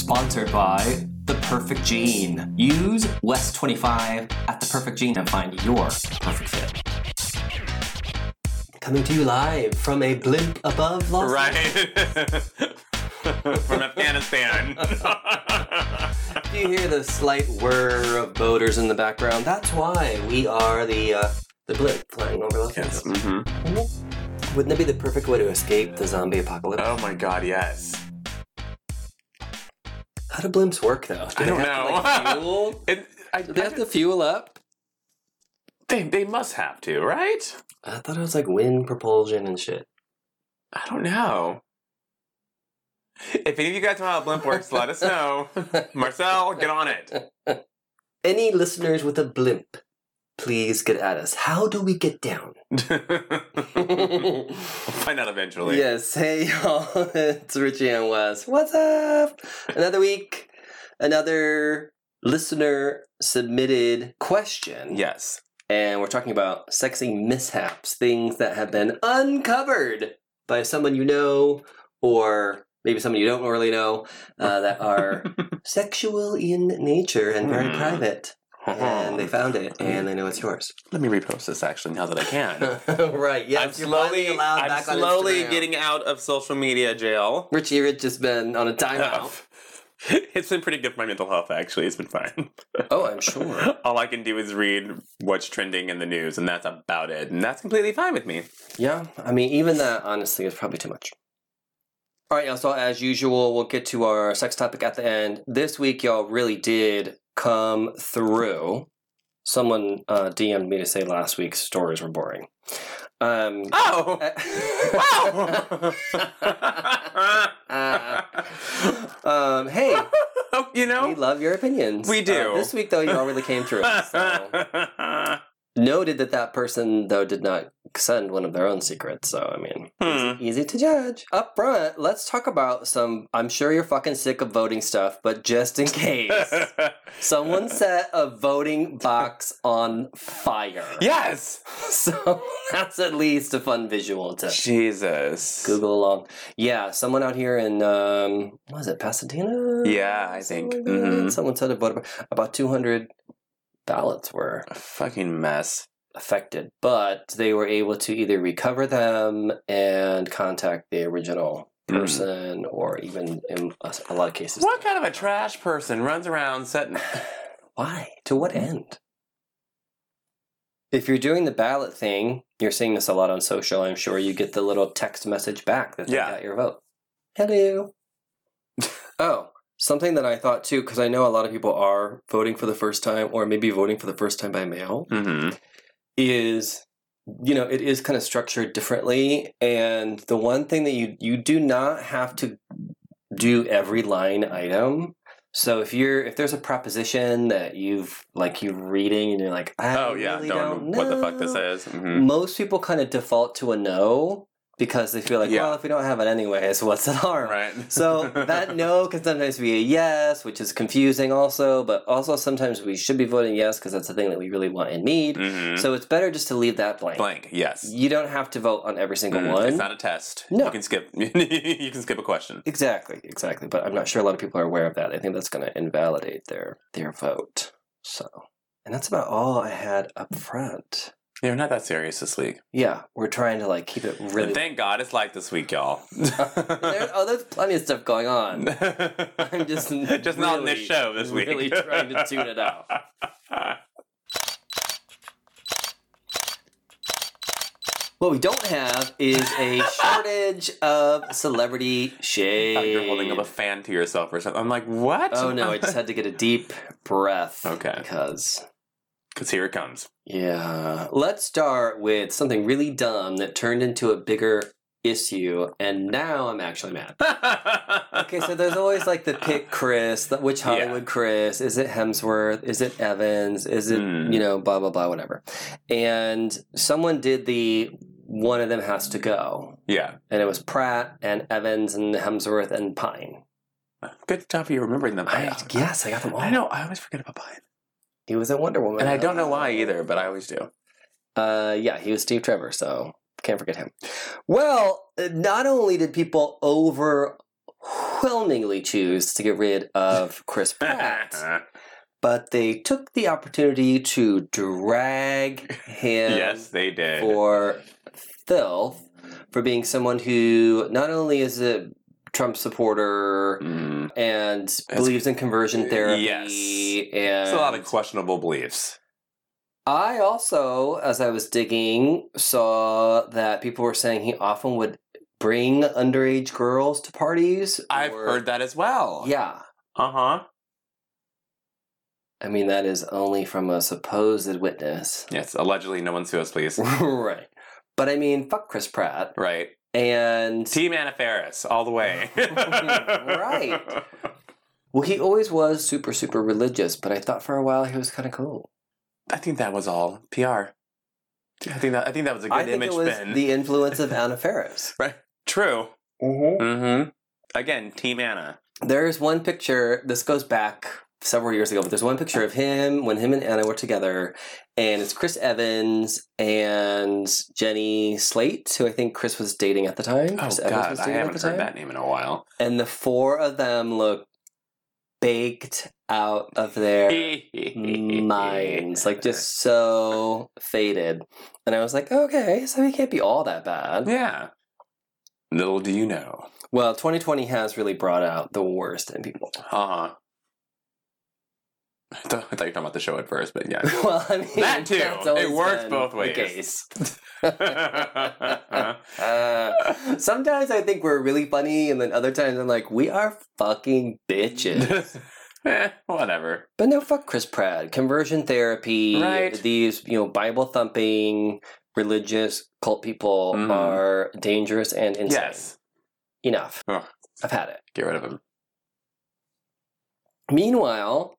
Sponsored by The Perfect Jean. Use West25 at The Perfect Jean and find your perfect fit. Coming to you live from a blimp above Los Angeles. Right. From Afghanistan. Do you hear the slight whir of boaters in the background? That's why we are the uh, the blimp flying over Los yes. Angeles. hmm Wouldn't that be the perfect way to escape the zombie apocalypse? Oh my god, yes. How do blimps work though? Do I don't To, know. like, fuel? It, I, Do they have to fuel up? they, they must have to, right? I thought it was like wind propulsion and shit. I don't know. If any of you guys know how a blimp works, let us know. Marcel, get on it. Any listeners with a blimp, please get at us. How do we get down? we'll find out eventually. yes, hey y'all, it's Richie and Wes. What's up? Another week, another listener submitted question. Yes. And we're talking about sexy mishaps, things that have been uncovered by someone you know, or maybe someone you don't really know, uh, that are sexual in nature and very Hmm. private. And they found it, and they know it's yours. Let me repost this actually now that I can. right? Yes, I'm you're slowly, allowed I'm back on slowly Instagram. getting out of social media jail. Richie Rich has been on a timeout. It's been pretty good for my mental health, actually. It's been fine. oh, I'm sure. All I can do is read what's trending in the news, and that's about it. And that's completely fine with me. Yeah, I mean, even that honestly is probably too much. All right, y'all. So as usual, we'll get to our sex topic at the end. This week, y'all really did come through. Someone uh, DM'd me to say last week's stories were boring. Um, Oh! uh, wow! um, hey, you know we love your opinions. We do. Uh, this week, though, y'all really came through. So. Noted that that person, though, did not send one of their own secrets. So, I mean, Hmm. easy, to judge. Up front, let's talk about some. I'm sure you're fucking sick of voting stuff, but just in case, someone set a voting box on fire. yes! So, that's at least a fun visual to Jesus. Google along. Yeah, someone out here in, um, what is it, Pasadena? Yeah, I think. Like that. Mhm. Someone said about, about 200 ballots were A fucking mess. affected, but they were able to either recover them and contact the original Mhm. person, or even in a, a lot of cases, What kind of a trash person runs around setting. why? To what end? If you're doing the ballot thing, you're seeing this a lot on social. I'm sure you get the little text message back that they Yeah. got your vote. Hello. oh, something that I thought too, because I know a lot of people are voting for the first time, or maybe voting for the first time by mail. Mm-hmm. is you know it is kind of structured differently and the one thing that you you do not have to do every line item so if you're if there's a proposition that you've like you're reading and you're like I Oh, yeah. really don't, don't, know what the fuck this know," is. Mhm. most people kind of default to a no because they feel like Yeah. well if we don't have it anyways what's the harm Right. so that no can sometimes be a yes, which is confusing also, but also sometimes we should be voting yes because that's the thing that we really want and need. Mhm. So it's better just to leave that blank. Blank, yes. You don't have to vote on every single Mm, one. It's not a test. No. You can skip. you can skip a question. exactly, exactly. But I'm not sure a lot of people are aware of that. I think that's going to invalidate their their vote. So, and that's about all I had up front. You're not that serious this week. Yeah, we're trying to like keep it really. And thank God it's like this week, y'all. There- oh, there's plenty of stuff going on. I'm just just not in this show this week. really trying to tune it out. What we don't have is a shortage of celebrity shade. thought you're holding up a fan to yourself or something. I'm like, what? Oh no, I just had to get a deep breath. Okay. Because Because here it comes. yeah, let's start with something really dumb that turned into a bigger issue, and now I'm actually mad. Okay, so there's always like the pick Chris, the, which Yeah. Hollywood Chris? Is it Hemsworth? Is it Evans? Is it, Hmm. you know, blah, blah, blah, whatever. And someone did the one of them has to go. yeah. And it was Pratt and Evans and Hemsworth and Pine. Good job for you remembering them. I, yes, I got them all. I know. I always forget about Pine. He was in Wonder Woman. And I don't know why either, but I always do. Uh, yeah, he was Steve Trevor, so can't forget him. Well, not only did people overwhelmingly choose to get rid of Chris Pratt, but they took the opportunity to drag him yes, they did. for filth for being someone who not only is a Trump supporter Mm. and believes in conversion therapy Yes. and It's a lot of questionable beliefs. I also, as I was digging, saw that people were saying he often would bring underage girls to parties. I've or- heard that as well. Yeah. Uh huh. I mean, that is only from a supposed witness. Yes, allegedly, no one sue us, please. right. But I mean, fuck Chris Pratt. right. And, Team Anna Faris, all the way. Right. well, he always was super, super religious, but I thought for a while he was kind of cool. I think that was all PR. I think that I think that was a good I think image it was spin. the influence of Anna Faris. Right. True. Mm-hmm. Mm-hmm. Again, Team Anna. There's one picture, this goes back several years ago, but there's one picture of him when him and Anna were together, and it's Chris Evans and Jenny Slate, who I think Chris was dating at the time. Oh Chris God, was I haven't heard time. that name in a while. And the four of them look baked out of their minds, like just so faded. And I was like, okay, so he can't be all that bad. Yeah. Little do you know. Well, 2020 has really brought out the worst in people. Uh huh. I thought I thought you were talking about the show at first, but yeah. well, I mean, That too. It works both the ways. case. Uh, sometimes I think we're really funny, and then other times I'm like, we are fucking bitches. eh, whatever. but no, fuck Chris Pratt. Conversion therapy. Right. These, you know, Bible thumping religious cult people Mhm. are dangerous and insane. Yes. Enough. Ugh. I've had it. Get rid of him. Meanwhile,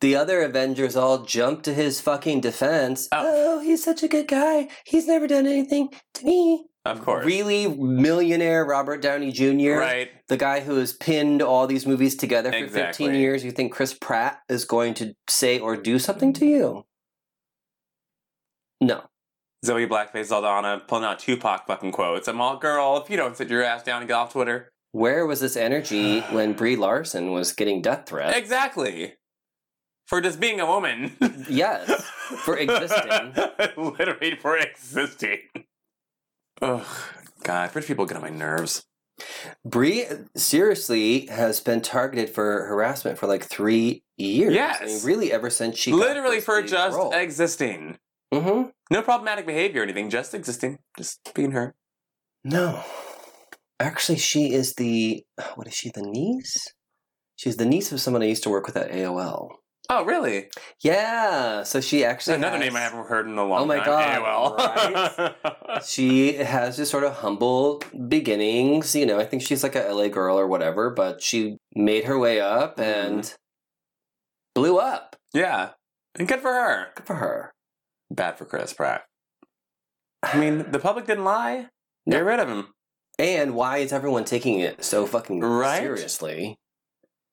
the other Avengers all jump to his fucking defense. Oh. oh he's such a good guy. He's never done anything to me. Of course. Really millionaire Robert Downey Jr. Right. The guy who has pinned all these movies together for 15 years. You think Chris Pratt is going to say or do something to you? No. Zoe Blackface Saldana pulling out Tupac fucking quotes. I'm all girl if you don't sit your ass down and get off Twitter. Where was this energy when Brie Larson was getting death threats? Exactly. For just being a woman. Yes, for existing. Literally for existing. Ugh. God, British people get on my nerves. Brie seriously has been targeted for harassment for like three years. Yes. I mean, really, ever since she Literally for just role. existing. Mhm. No problematic behavior or anything, just existing. Just being her. No, actually, she is the what is she? The niece? She's the niece of someone I used to work with at AOL. Oh, really? Yeah, so she actually Another has- name I haven't heard in a long Oh my time. God, AOL. She has just sort of humble beginnings. You know, I think she's like a LA girl or whatever, but she made her way up Mm-hmm. and blew up. yeah. And good for her. Good for her. Bad for Chris Pratt. I mean, the public didn't lie. No. Get rid of him. And why is everyone taking it so fucking Right? seriously?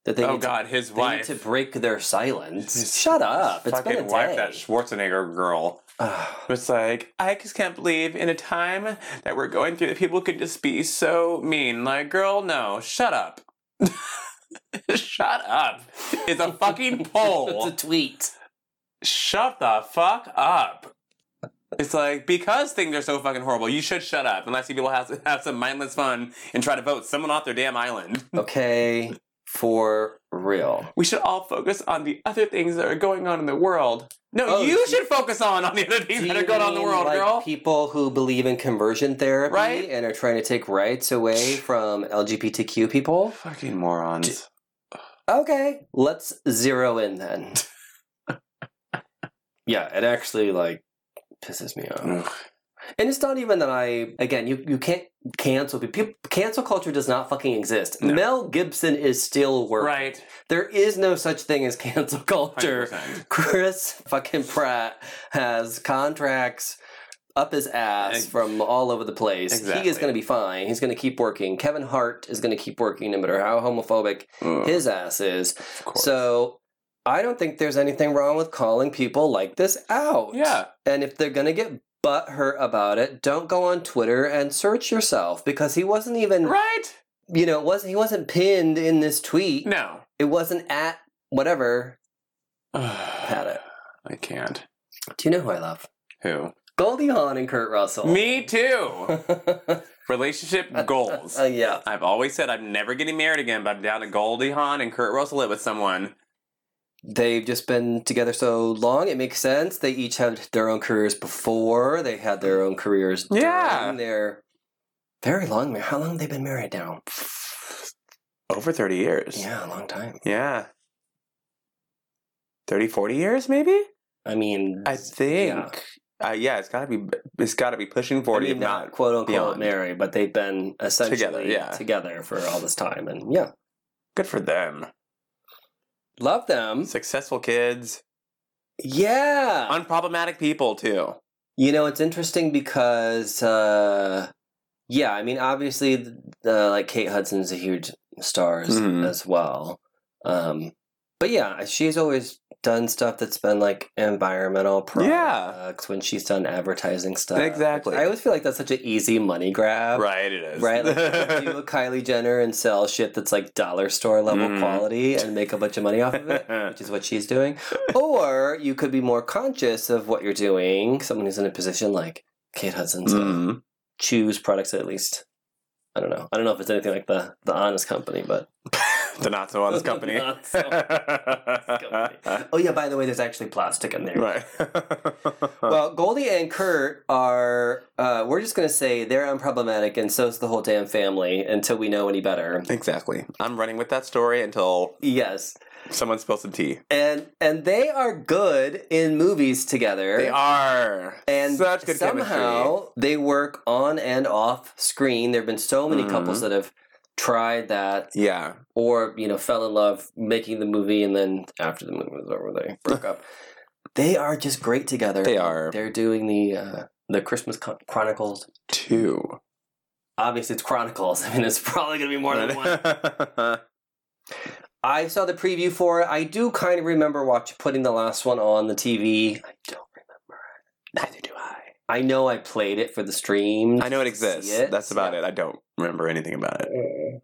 That they oh need God, his wife they need to break their silence. His Shut up! It's fucking been a day. wife, that Schwarzenegger girl. It's like I just can't believe in a time that we're going through that people could just be so mean. Like, girl, no, shut up. shut up. It's a fucking poll. it's a tweet. shut the fuck up. It's like because things are so fucking horrible, you should shut up unless you people have have some mindless fun and try to vote someone off their damn island. Okay, for real. We should all focus on the other things that are going on in the world. No, Oh, you should focus on on the other things that are going on in the world, like, girl. People who believe in conversion therapy Right? and are trying to take rights away from LGBTQ people. Fucking morons. Okay, let's zero in then. yeah, it actually like pisses me off. And it's not even that I again, you, you can't cancel people. Cancel culture does not fucking exist. No. Mel Gibson is still working. Right. There is no such thing as cancel culture. 100%. Chris fucking Pratt has contracts up his ass from all over the place. He is going to be fine. He's going to keep working. Kevin Hart is going to keep working no matter how homophobic Ugh, his ass is. So I don't think there's anything wrong with calling people like this out. yeah. And if they're going to get butthurt about it, don't go on Twitter and search yourself because he wasn't even Right. you know, wasn't he wasn't pinned in this tweet. No. It wasn't at whatever. Had it. I can't. Do you know who I love? Who? Goldie Hawn and Kurt Russell. Me too. Relationship goals. Uh, yeah. I've always said I'm never getting married again, but I'm down to Goldie Hawn and Kurt Russell it with someone. They've just been together so long, it makes sense. They each had their own careers before. They had their own careers Yeah. they're very long. How long have they been married now? Over 30 years. Yeah, a long time. Yeah. 30, 40 years maybe? I mean, I think. Yeah. Uh, yeah, it's gotta be. It's gotta be pushing I forty, mean, not not. quote unquote beyond. married, but they've been essentially Together, yeah. together for all this time, and yeah, Good for them. Love them. Successful kids, Yeah, unproblematic people too. You know, it's interesting because, uh, yeah, I mean, obviously, uh, like Kate Hudson's a huge star as, Mhm. as well. Um, but yeah, she's always done stuff that's been like environmental Yeah. products when she's done advertising stuff. Exactly. I always feel like that's such an easy money grab. Right, it is. Right, like you do a Kylie Jenner and sell shit that's like dollar store level Mhm. quality and make a bunch of money off of it, which is what she's doing. Or you could be more conscious of what you're doing. Someone who's in a position like Kate Hudson to Mhm. choose products that at least. I don't know. I don't know if it's anything like the the Honest Company, but the not so honest company. Company. oh yeah. By the way, there's actually plastic in there. right. Well, Goldie and Kurt are. Uh, we're just gonna say they're unproblematic, and so's the whole damn family until we know any better. exactly. I'm running with that story until Yes, someone spills some tea. and and they are good in movies together. They are. And Such good somehow they work on and off screen. There have been so many Mhm. couples that have tried that. Yeah. or you know, fell in love making the movie, and then after the movie was over, they broke up. They are just great together. They are. They're doing the uh, the Christmas Chronicles. Two. Obviously, it's Chronicles. I mean, it's probably going to be more than one. I saw the preview for it. I do kind of remember watch putting the last one on the TV. I don't remember. Neither do I. I know I played it for the stream. I know it to see exists. That's about it. I don't remember anything about it.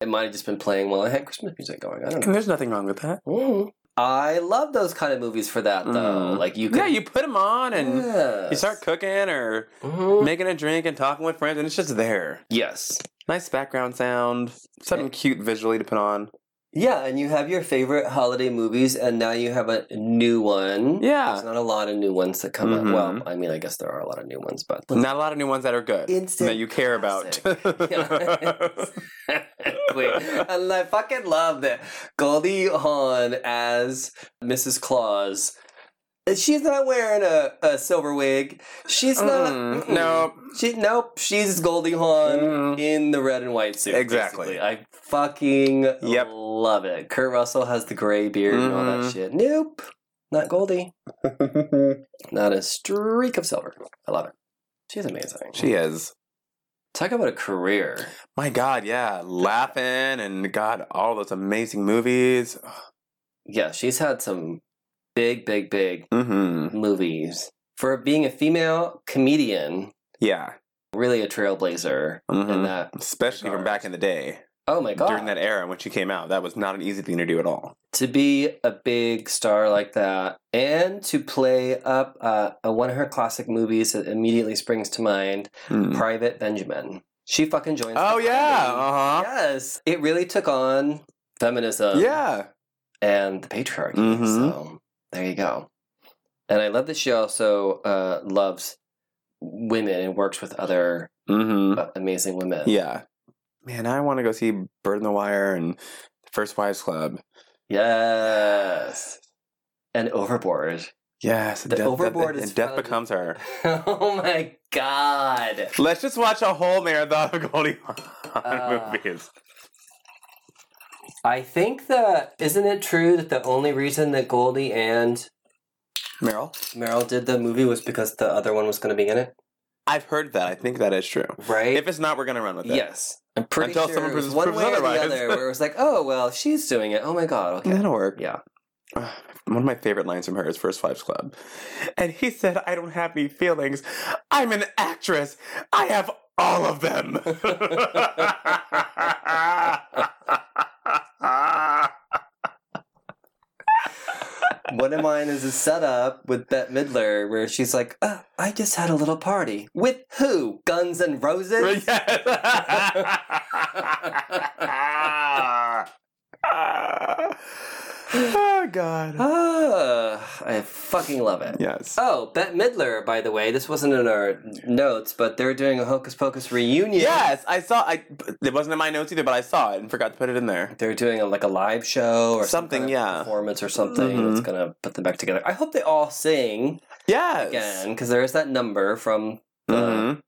It might have just been playing while I had Christmas music going. I don't know. And there's nothing wrong with that. Mm. I love those kind of movies for that, though. Mhm. Like you, could, Yeah, you put them on and Yes. you start cooking or Mhm. making a drink and talking with friends, and it's just there. Yes. Nice background sound, something cute visually to put on. Yeah, and you have your favorite holiday movies, and now you have a new one. Yeah. There's not a lot of new ones that come Mhm. out. Well, I mean, I guess there are a lot of new ones, but Not a lot of new ones that are good Instant that you care about. Wait, and I fucking love that Goldie Hawn as Mrs. Claus. She's not wearing a, a silver wig. She's not. Mm, mm-mm. She nope. She's Goldie Hawn Mm. in the red and white suit. Exactly. basically. I fucking Yep. love it. Kurt Russell has the gray beard and all that Mhm. shit. Nope, not Goldie. Not a streak of silver. I love it. She's amazing. she is. Talk about a career. My God, yeah, laughing and God, all those amazing movies. Yeah, she's had some big, big, big Mm-hmm. movies. For being a female comedian, Yeah, really a trailblazer in Mhm. that. especially from back in the day Oh my god! during that era when she came out. That was not an easy thing to do at all. to be a big star like that and to play up uh, one of her classic movies that immediately springs to mind Mm. private benjamin she fucking joins Oh yeah, uh huh. yes it really took on feminism yeah, and the patriarchy Mhm. so there you go and i love that she also uh, loves women and works with other mm-hmm. amazing women yeah. Man, I want to go see Bird in the Wire and First Wives Club. yes and overboard Yes, The Overboard and is Death fun. becomes her. oh my god Let's just watch a whole marathon of Goldie Hawn Uh, movies. I think that isn't it true that the only reason that Goldie and Meryl, Meryl did the movie was because the other one was going to be in it, I've heard that. I think that is true. right? If it's not, we're gonna run with it. yes, I'm pretty Until sure someone it was proves- one proves way or the otherwise. other, where it was like, oh well, she's doing it. Oh my god, okay, that'll work. yeah. One of my favorite lines from her is First Wives Club. And he said, I don't have any feelings. I'm an actress. I have all of them. One of mine is a setup with Bette Midler where she's like, uh, I just had a little party. With who? Guns and Roses? oh God. Ah, I fucking love it. Yes. Oh, Bette Midler, by the way, this wasn't in our notes, but they're doing a Hocus Pocus reunion. Yes, I saw. I it wasn't in my notes either, but I saw it and forgot to put it in there. They're doing a, like a live show or some Something, kind of yeah. performance or something Mhm. that's gonna put them back together. I hope they all sing Yes. again because there is that number from the Mhm.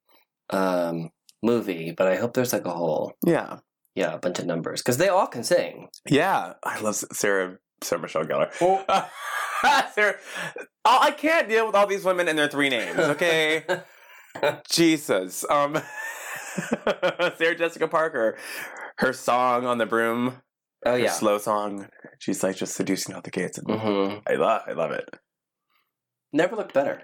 um, movie, but I hope there's like a whole Yeah. yeah a bunch of numbers because they all can sing. Yeah. I love Sarah. Sarah Michelle Gellar. Sarah. Oh, I can't deal with all these women and their three names. Okay. Jesus. Um. Sarah Jessica Parker. Her song on the broom. Oh yeah. slow song. She's like just seducing all the kids. And hmm I love. I love it. Never looked better.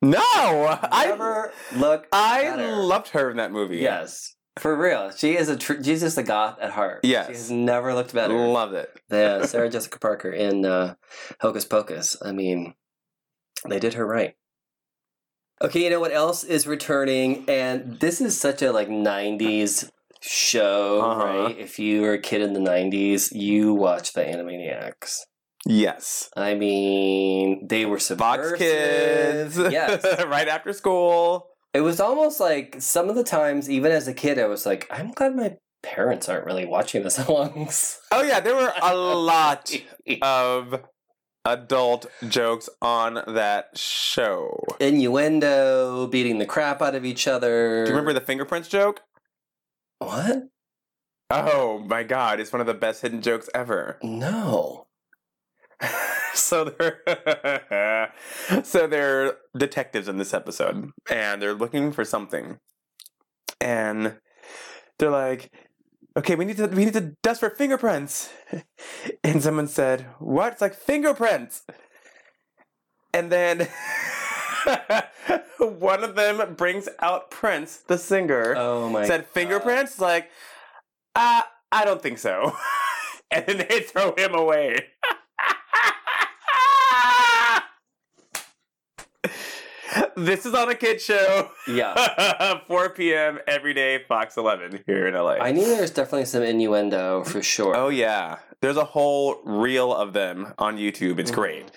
No, I Never looked. I better. loved her in that movie. Yes, for real. She is a tr- she's just a goth at heart. Yes. she's never looked better. Love it. Yeah, Sarah Jessica Parker in uh, Hocus Pocus. I mean, they did her right. Okay, you know what else is returning? And this is such a like '90s show, Uh-huh. right? If you were a kid in the '90s, you watched the Animaniacs. Yes. I mean, they were subversive. Fox Kids. yes, right after school. It was almost like some of the times, even as a kid, I was like, I'm glad my parents aren't really watching this along. Oh yeah, there were a lot of adult jokes on that show. Innuendo, beating the crap out of each other. Do you remember the fingerprints joke? what? Oh my god, it's one of the best hidden jokes ever. No. so they're so they're detectives in this episode and they're looking for something. And they're like okay we need to we need to dust for fingerprints. And someone said what? It's like fingerprints. And then one of them brings out prince the singer. Oh my. said fingerprints? Like uh, i don't think so. And then they throw him away this is on a kid show. Yeah. 4 p.m every day fox 11 here in la I knew there was definitely some innuendo for sure. oh yeah. There's a whole reel of them on youtube. It's Mhm. great.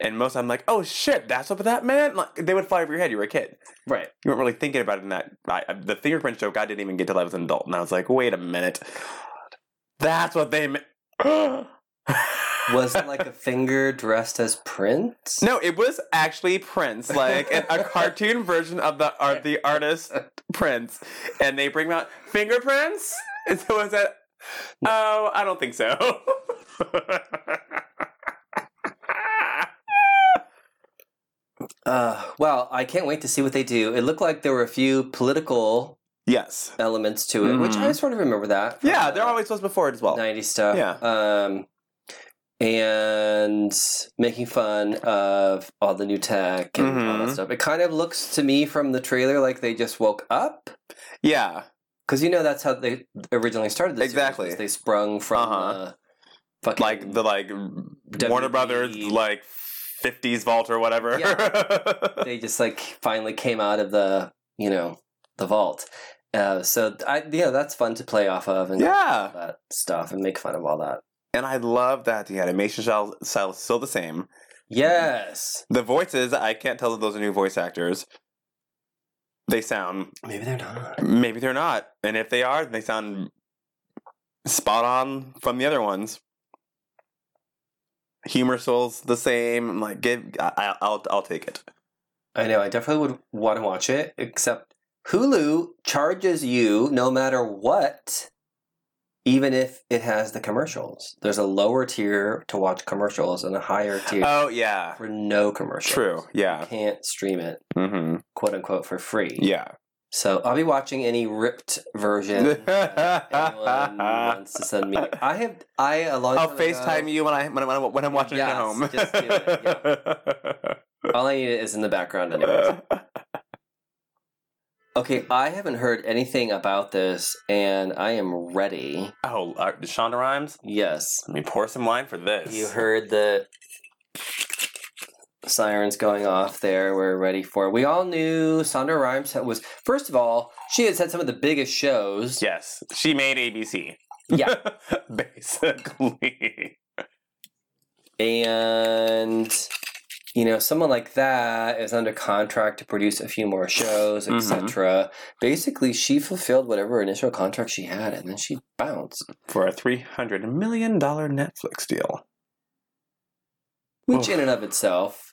And most i'm like oh shit that's what that meant? Like they would fly over your head. You were a kid. Right. you weren't really thinking about it in that I, I- the fingerprint joke i didn't even get till i was an adult. And i was like wait a minute. That's what they meant Was it like a finger dressed as Prince? no it was actually prince like a, a cartoon version of the art the artist prince and they bring out fingerprints and so is that oh i don't think so Uh, well, I can't wait to see what they do. It looked like there were a few political yes elements to it, which Mhm. I sort of remember that. yeah the there always was before it as well 90s stuff. Yeah. Um, and making fun of all the new tech and all that Mhm. stuff. It kind of looks to me from the trailer like they just woke up. yeah Because you know that's how they originally started this. Exactly. They sprung from Uh-huh. uh, fucking like the like warner brothers like 50s vault or whatever they just like finally came out of the you know the vault. Uh, so I yeah, that's fun to play off of and yeah all that stuff and make fun of all that. And i love that the animation style, style is still the same. Yes, the voices i can't tell if those are new voice actors. They sound maybe they're not. maybe they're not. And if they are they sound spot on from the other ones. Humor soul's the same. I'm like give I, i'll i'll take it. I know. I definitely would want to watch it, except Hulu charges you no matter what, even if it has the commercials. There's a lower tier to watch commercials and a higher tier oh yeah for no commercials. true yeah You can't stream it, mm-hmm. quote unquote, for free. yeah So I'll be watching any ripped version. Anyone wants to send me? I have. I a long. I'll time FaceTime ago, you when I when, I, when I'm watching Yes, it at home. just do it, All I need is in the background, anyways. Okay, I haven't heard anything about this, and I am ready. Oh, uh, Shonda Rhimes. Yes, Let me pour some wine for this. you heard the sirens going off there. We're ready for. it. We all knew Shonda Rhimes was. First of all, she has had some of the biggest shows. Yes, she made ABC. Yeah. basically. and you know someone like that is under contract to produce a few more shows etc basically she fulfilled whatever initial contract she had and then she bounced For a three hundred million dollar Netflix deal. which Oof. in and of itself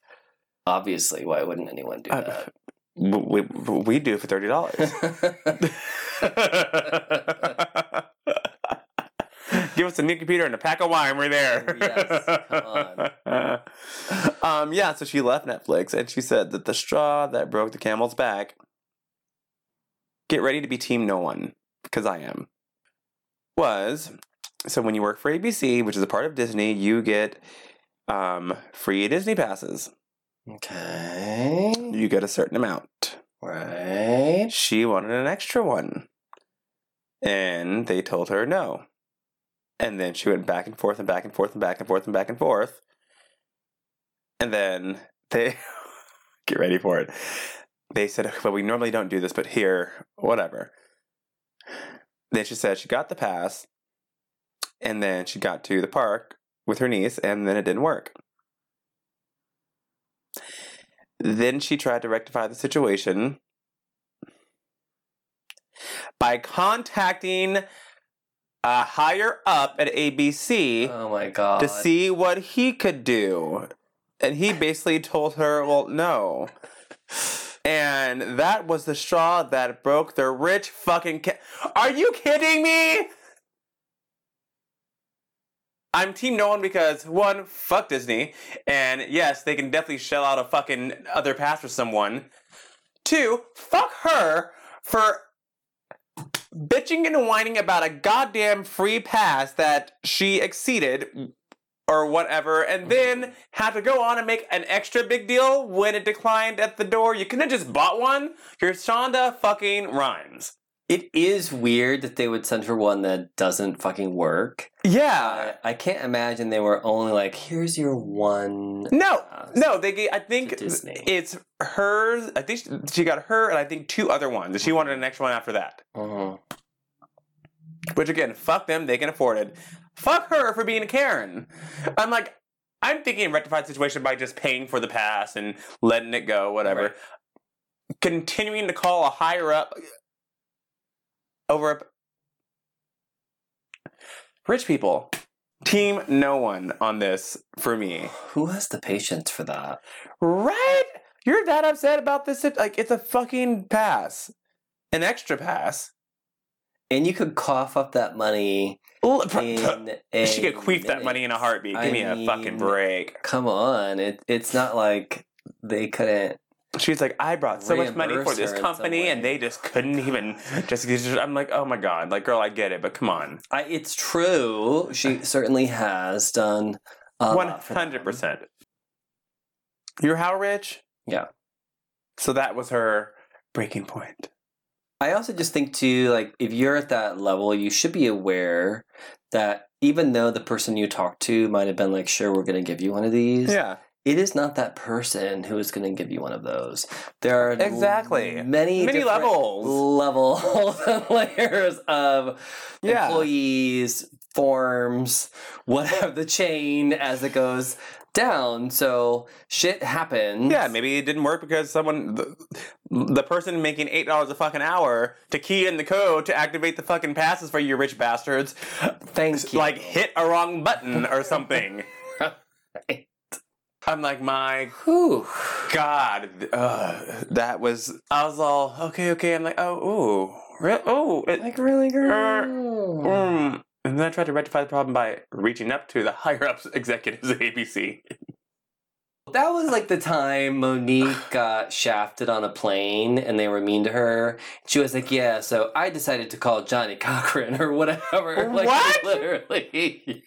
obviously why wouldn't anyone do Uh, that we, we, do for thirty dollars. Give us a new computer and a pack of wine. We're there. Yes, come um, yeah, so she left Netflix and she said that the straw that broke the camel's back. Get ready to be Team No One because I am. Was so when you work for ABC, which is a part of Disney, you get um, free Disney passes. okay You get a certain amount. right She wanted an extra one. And they told her no. And then she went back and forth and back and forth and back and forth and back and forth. And then they get ready for it. They said, well, we normally don't do this, but here, whatever. Then she said she got the pass. And then she got to the park with her niece, and then it didn't work. Then she tried to rectify the situation by contacting a higher up at ABC oh my god to see what he could do. And he basically told her, well, no. And that was the straw that broke the rich fucking ca- Are you kidding me? I'm team no one because one, fuck Disney, and yes, they can definitely shell out a fucking other pass for someone. Two, fuck her for bitching and whining about a goddamn free pass that she exceeded or whatever, and then have to go on and make an extra big deal when it declined at the door. You couldn't have just bought one. You're Shonda fucking Rhimes. it is weird that they would send her one that doesn't fucking work Yeah. I, I can't imagine they were only like, here's your one. No, pass." no, they. gave- I think it's hers. I think she, she got her, and I think two other ones. And she wanted an extra one after that. Mhm. Which again, fuck them. They can afford it. Fuck her for being a Karen. I'm like, I'm thinking of rectified situation by just paying for the pass and letting it go, whatever. Right. Continuing to call a higher up over a rich people. Team no one on this for me. Who has the patience for that? Right? You're that upset about this? Like, it's a fucking pass. An extra pass. And you could cough up that money L- in a she could queef that money in a heartbeat. Give I me a fucking break. Come on, it, it's not like they couldn't. She's like, I brought so much money for this her in some company, and they just couldn't even. Just, I'm like, oh my god, like, girl, I get it, but come on, I, it's true. She certainly has done one lot for them. hundred percent. You're how rich? Yeah. So that was her breaking point. I also just think too, like if you're at that level, you should be aware that even though the person you talked to might have been like, "Sure, we're going to give you one of these," Yeah, it is not that person who is going to give you one of those. There are Exactly. many Many levels. levels layers of Yeah. employees, forms, whatever the chain as it goes down. So shit happens. yeah. Maybe it didn't work because someone, the, the person making eight dollars a fucking hour to key in the code to activate the fucking passes for you rich bastards, Thank you. like hit a wrong button or something. I'm like, my Whew. God, uh, that was. I was all okay, okay. I'm like, oh, ooh, re- oh, it, Like really, girl. mm. And then I tried to rectify the problem by reaching up to the higher ups executives at ABC. That was like the time Monique got shafted on a plane and they were mean to her. She was like, Yeah, so I decided to call Johnnie Cochran or whatever. Like, What? Literally.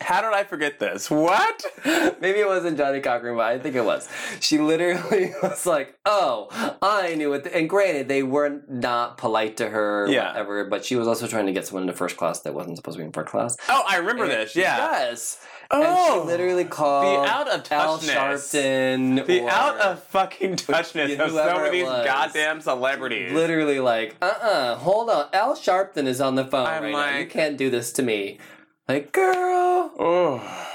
How did I forget this? What? Maybe it wasn't Johnnie Cochran, but I think it was. She literally was like, "Oh, I knew it." And granted, they were not polite to her, Yeah. whatever. But she was also trying to get someone into first class that wasn't supposed to be in first class. Oh, I remember this. Yeah. Yes. Oh, and she literally the called out of Al. Sharpton. The out of fucking touchness of some of these was. goddamn celebrities. literally like, uh, uh hold on. Al Sharpton is on the phone I'm right now. You can't do this to me. Like, girl. Oh.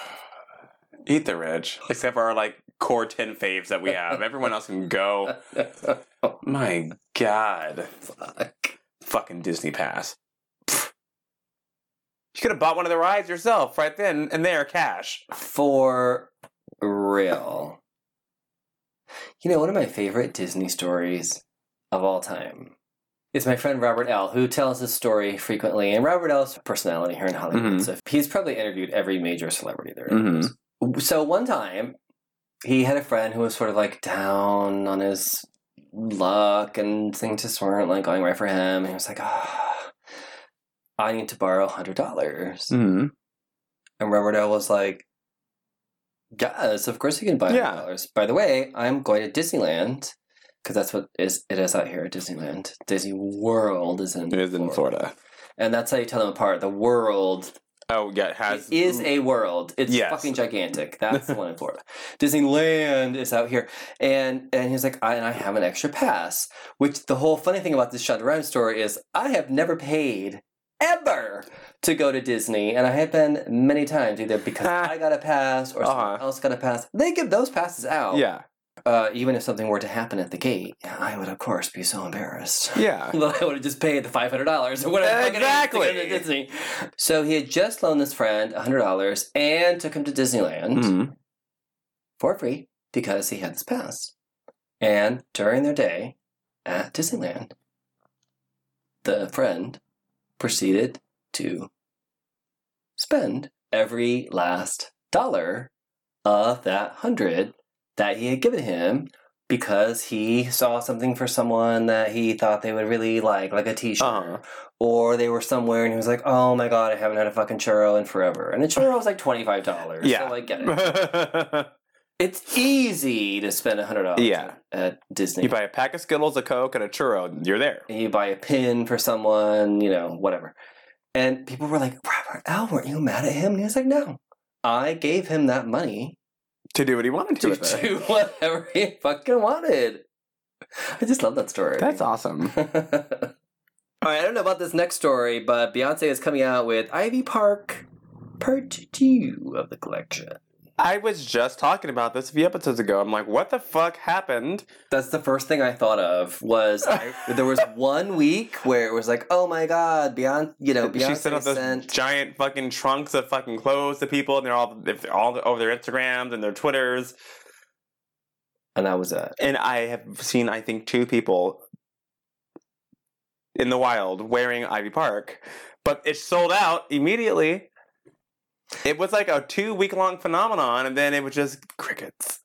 Eat the rich. Except for our like core 10 faves that we have. Everyone else can go. My God. Fuck. Fucking Disney Pass. Pfft. You could have bought one of the rides yourself right then and there, cash. For real. You know, one of my favorite Disney stories of all time is my friend Robert L., who tells this story frequently. And Robert L's personality here in Hollywood. Mhm. So he's probably interviewed every major celebrity there Mhm. So one time, he had a friend who was sort of like down on his luck and things just weren't like going right for him. And he was like, ah, I need to borrow 100. dollars Mm-hmm. And Robert L was like, Yes, of course you can buy $100. By the way, I'm going to Disneyland because that's what is it is out here at Disneyland. Disney World is in It is in Florida. and that's how you tell them apart. The world Oh, yeah, it has. it is a world. It's Yes. fucking gigantic. That's the one in Florida. Disneyland is out here, and and he's like, I, and I have an extra pass. Which the whole funny thing about this Rhimes story is, I have never paid ever to go to Disney, and I have been many times either because I got a pass or someone Uh-huh. else got a pass. They give those passes out. Yeah. Uh, even if something were to happen at the gate, I would of course be so embarrassed. Yeah. I would have just paid the five hundred dollars or whatever. Exactly. So he had just loaned this friend hundred dollars and took him to Disneyland Mhm. for free because he had this pass. And during their day at Disneyland, the friend proceeded to spend every last dollar of that hundred that he had given him because he saw something for someone that he thought they would really like, like a t-shirt. Uh-huh. Or they were somewhere and he was like, oh my god, I haven't had a fucking churro in forever. And a churro was like $25. Yeah. So I get it. It's easy to spend $100 Yeah. at Disney. you buy a pack of Skittles, a Coke, and a churro, you're there. and you buy a pin for someone, you know, whatever. And people were like, Robert L, weren't you mad at him? And he was like, no. I gave him that money To do what he wanted to to do whatever he fucking wanted. I just love that story. That's awesome. All right, I don't know about this next story, but Beyonce is coming out with Ivy Park Part 2 of the collection. I was just talking about this a few episodes ago. I'm like, what the fuck happened? That's the first thing I thought of was I, there was one week where it was like, oh my god, Beyonce, you know, Beyonce she sent out those sent giant fucking trunks of fucking clothes to people, and they're all they're all over their Instagrams and their Twitters. and that was it. And I have seen, I think, two people in the wild wearing Ivy Park, but it sold out immediately. It was like a two week long phenomenon, and then it was just crickets.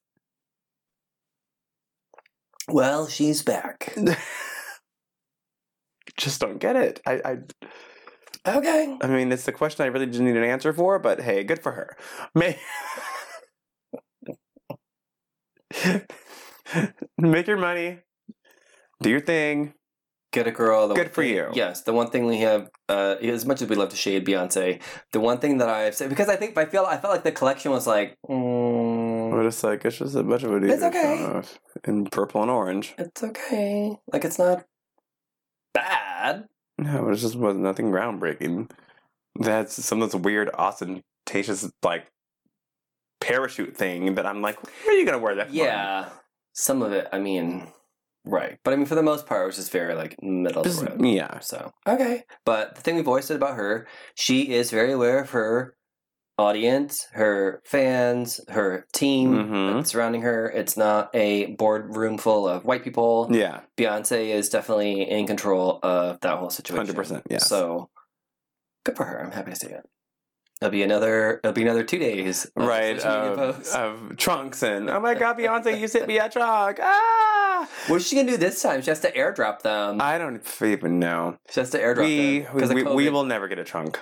Well, she's back. just don't get it. I, I, Okay. I mean, it's the question I really didn't need an answer for, but hey, good for her. May- Make your money, do your thing. Get a girl. The Good for thing- you. Yes, the one thing we have, uh, as much as we love to shade Beyonce, the one thing that I've said because I think I feel I felt like the collection was like, mm, But it's like it's just a bunch of It's okay. in purple and orange. it's okay. Like it's not bad. No, it just was nothing groundbreaking. That's some of this weird ostentatious like parachute thing that I'm like, where are you gonna wear that? from? Yeah, some of it. I mean, right, but I mean, for the most part, it was just very like middle of the road. yeah. So okay, but the thing we've always said about her, she is very aware of her audience, her fans, her team Mhm. surrounding her. It's not a boardroom full of white people. Yeah. Beyonce is definitely in control of that whole situation. 100%, yes. So good for her. I'm happy to see it. It'll be another. It'll be another two days. of right of, of trunks and oh my god beyonce you sent me a trunk ah What's she gonna do this time? She has to airdrop them. i don't even know she has to airdrop we them we, 'cause of we, we will never get a trunk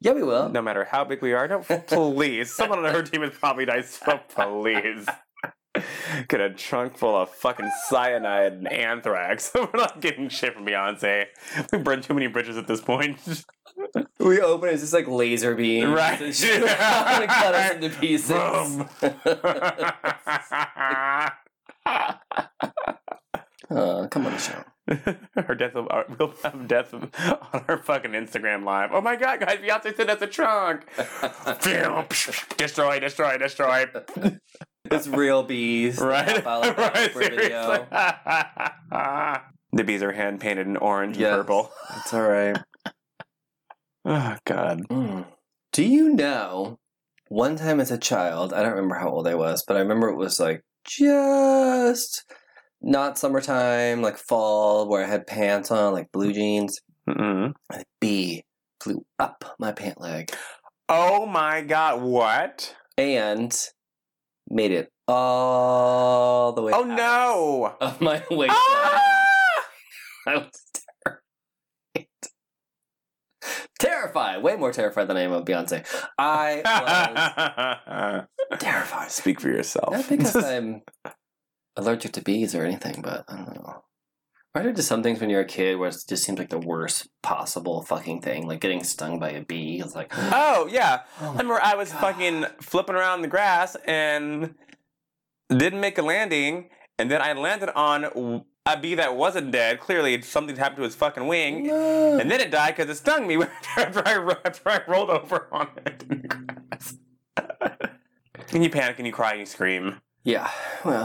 Yeah, we will. No matter how big we are, no, please. Someone on her team is probably nice, so please. Get a trunk full of fucking cyanide and anthrax. We're not getting shit from Beyonce. We burned too many bridges at this point. We open it, it's just like laser beams. Right. And shit. Gonna cut us into pieces. Boom. oh, uh, come on the show. Her death of our, we'll have death of, on our fucking Instagram live. Oh my god, guys, Beyonce sent us a trunk. destroy, destroy, destroy. It's real bees. Right, Pop out like right, for video. the bees are hand painted in orange Yes. and purple. That's all right. Oh god. Mm. Do you know? One time as a child, I don't remember how old I was, but I remember it was like just not summertime, like fall, where I had pants on, like blue jeans. Mm-mm. And a bee flew up my pant leg Oh my god, what? and made it all the way. Oh no! Of my waistline. Ah! I was terrified. Terrified. Way more terrified than I am of Beyonce. I was terrified. Speak for yourself. Not because I'm allergic to bees or anything, but I don't know. There just some things when you're a kid where it just seems like the worst possible fucking thing? Like getting stung by a bee. It's like, Oh yeah, oh I oh, remember I was God. fucking flipping around the grass and didn't make a landing, and then I landed on a bee that wasn't dead. Clearly, something happened to his fucking wing, no. and then it died because it stung me after I, after I rolled over on it in the grass. and you panic and you cry and you scream. yeah, well,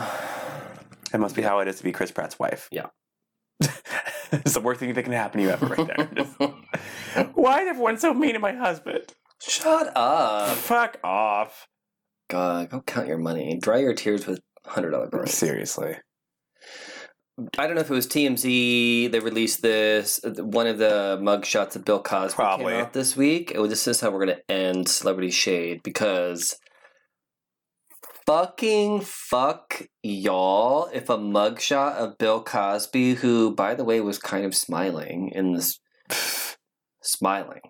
That must be how it is to be Chris Pratt's wife. Yeah. it's the worst thing that can happen to you ever, right there. Just- Why is everyone so mean to my husband? shut up. Fuck off. God, go count your money. Dry your tears with hundred dollar bills. Seriously. I don't know if it was TMZ. They released this. One of the mugshots of Bill Cosby Probably. came out this week. It was this is how we're gonna end Celebrity Shade because fucking fuck y'all. If a mugshot of Bill Cosby, who by the way was kind of smiling in this, smiling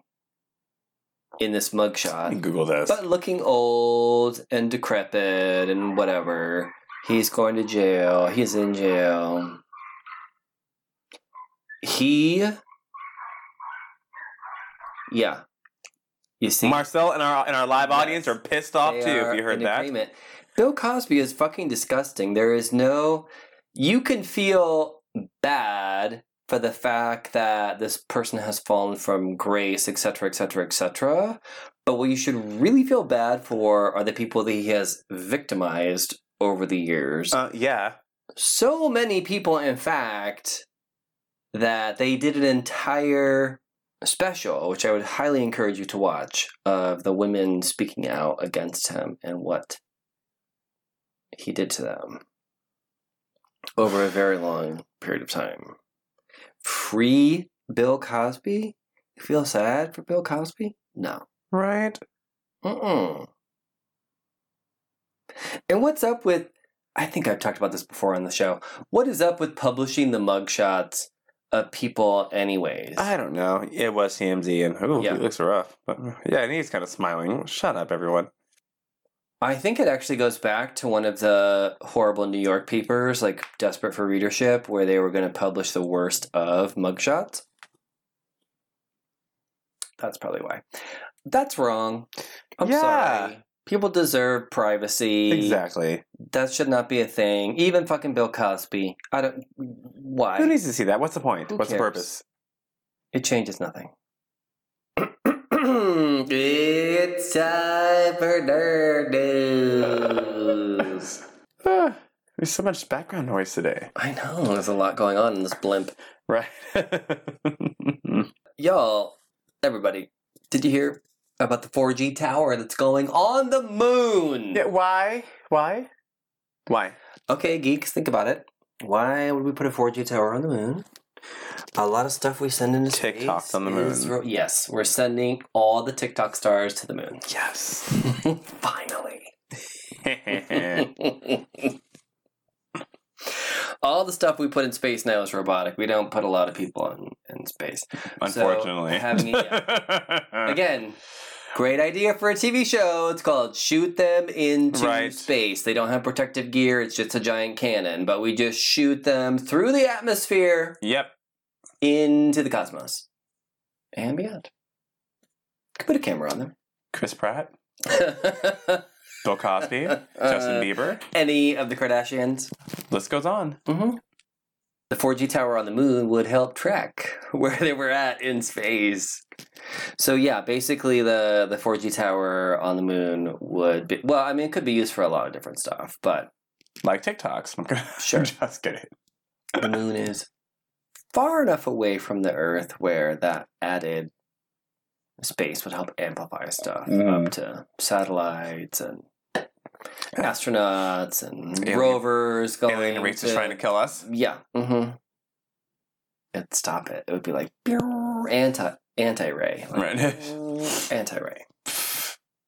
in this mugshot, Google this. but looking old and decrepit and whatever. He's going to jail. He's in jail. He. Yeah. You see? Marcel and our and our live audience are pissed off They too. If you heard that, agreement. Bill Cosby is fucking disgusting. There is no. You can feel bad for the fact that this person has fallen from grace, etc., etc., etc. But what you should really feel bad for are the people that he has victimized over the years. uh, yeah, so many people, in fact, that they did an entire special, which I would highly encourage you to watch, of the women speaking out against him and what he did to them over a very long period of time. Free Bill Cosby? You feel sad for Bill Cosby? No. right. Mm-mm. And what's up with? I think I've talked about this before on the show. What is up with publishing the mugshots of people, anyways? I don't know. It was TMZ, and ooh, Yeah. he looks rough. But yeah, and he's kind of smiling. Shut up, everyone. I think it actually goes back to one of the horrible New York papers, like Desperate for Readership, where they were going to publish the worst of mugshots. That's probably why. That's wrong. I'm Yeah. sorry. People deserve privacy. Exactly. That should not be a thing. Even fucking Bill Cosby. I don't. Why? Who needs to see that? What's the point? Who What's the purpose? It changes nothing. it's time for nerd news. Ah, there's so much background noise today. I know there's a lot going on in this blimp. Right. Y'all, everybody, did you hear about the 4G tower that's going on the moon? yeah, why? Why? Why? Okay, geeks, think about it. Why would we put a 4G tower on the moon? A lot of stuff we send into TikToks space on the moon. yes, we're sending all the TikTok stars to the moon. Yes. Finally. all the stuff we put in space now is robotic. We don't put a lot of people in, in space. Unfortunately. having it- Again, Great idea for a TV show. It's called Shoot Them into Right. Space. They don't have protective gear, it's just a giant cannon, but we just shoot them through the atmosphere Yep. into the cosmos and beyond. Could put a camera on them. Chris Pratt. Bill Cosby, Justin Bieber. Any of the Kardashians. List goes on. Mm-hmm. The 4G tower on the moon would help track where they were at in space. So yeah, basically the the 4G tower on the moon would be well, I mean it could be used for a lot of different stuff, but Like TikToks. I'm gonna- Sure. Just kidding. the moon is far enough away from the earth where that added space would help amplify stuff Mhm. up to satellites and astronauts and Alien- rovers going Alien race is trying to kill us. Yeah. Mm-hmm. It'd stop it. It would be like anti anti ray. Right. anti ray.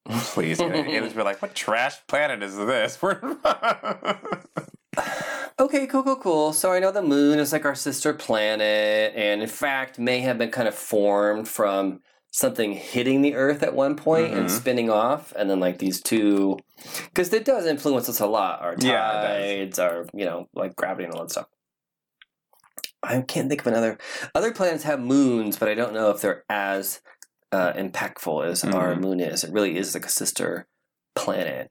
Please. Aliens were like, what trash planet is this? We're Okay, cool, cool, cool. So I know the moon is like our sister planet, and in fact may have been kind of formed from something hitting the Earth at one point and Mhm. spinning off, and then like these two, because it does influence us a lot. Our Yeah, tides, our you know like gravity and all that stuff. I can't think of another. Other planets have moons, but I don't know if they're as uh, impactful as our Mhm. moon is. It really is like a sister planet,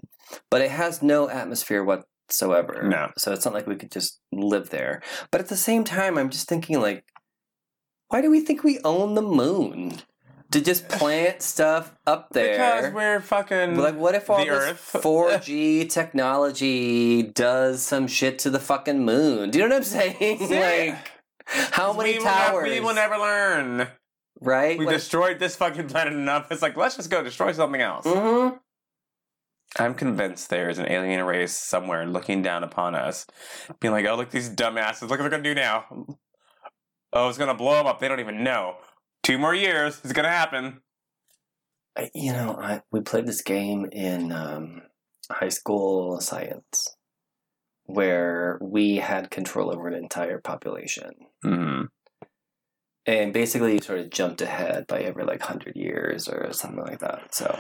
but it has no atmosphere whatsoever. No. So it's not like we could just live there. But at the same time, I'm just thinking like, why do we think we own the moon? To just plant stuff up there. because we're fucking. like, what if all the this 4G technology does some shit to the fucking moon? Do you know what I'm saying? like, how many we will not- towers? we will never learn. right? We destroyed this fucking planet enough. It's like, let's just go destroy something else. hmm I'm convinced there is an alien race somewhere looking down upon us, being like, oh, look, these dumbasses. Look what they're going to do now. Oh, it's going to blow them up. They don't even know. Two more years. It's going to happen. I, you know, I, we played this game in um, high school science where we had control over an entire population. hmm And basically, you sort of jumped ahead by every like 100 years or something like that. So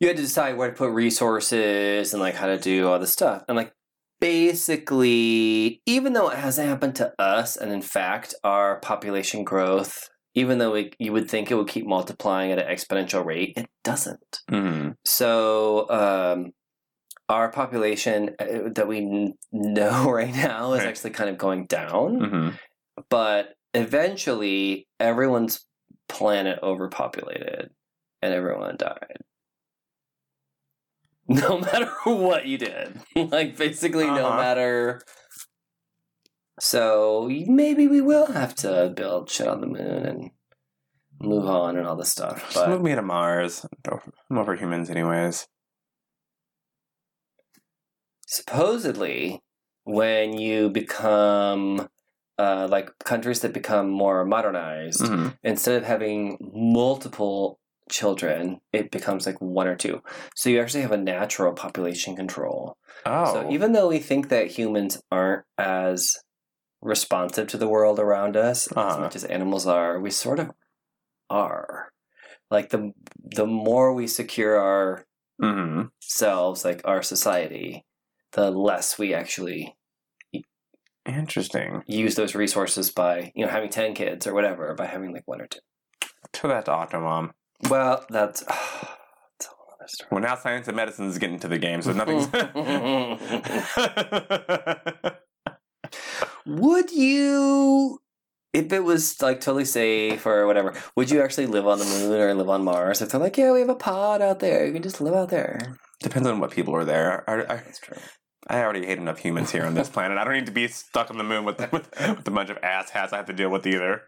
you had to decide where to put resources and like how to do all this stuff. And like basically, even though it hasn't happened to us, and in fact, our population growth, even though it, you would think it would keep multiplying at an exponential rate, it doesn't. hmm So, um, our population uh, that we n- know right now is Right. actually kind of going down hmm but eventually everyone's planet overpopulated and everyone died no matter what you did like basically no Uh-huh. matter so maybe we will have to build shit on the moon and move on and all this stuff Just but move me to Mars. I'm over humans, anyways. supposedly when you become uh, like countries that become more modernized hmm instead of having multiple children, it becomes like one or two. So you actually have a natural population control. Oh. So even though we think that humans aren't as responsive to the world around us as Uh-huh. much as animals are, we sort of are. Like the the more we secure hmm ourselves, like our society, the less we actually Interesting. use those resources by, you know, having 10 kids or whatever, by having like one or two. To that Octomom. Well, that's, that's a whole story. Well, now science and medicine is getting to the game, so nothing's. Would you, if it was like totally safe or whatever, would you actually live on the moon or live on Mars? If they're like, yeah, we have a pod out there, you can just live out there. Depends on what people are there. I, I, That's true. I already hate enough humans here on this planet. I don't need to be stuck on the moon with, with, with a bunch of ass hats I have to deal with either.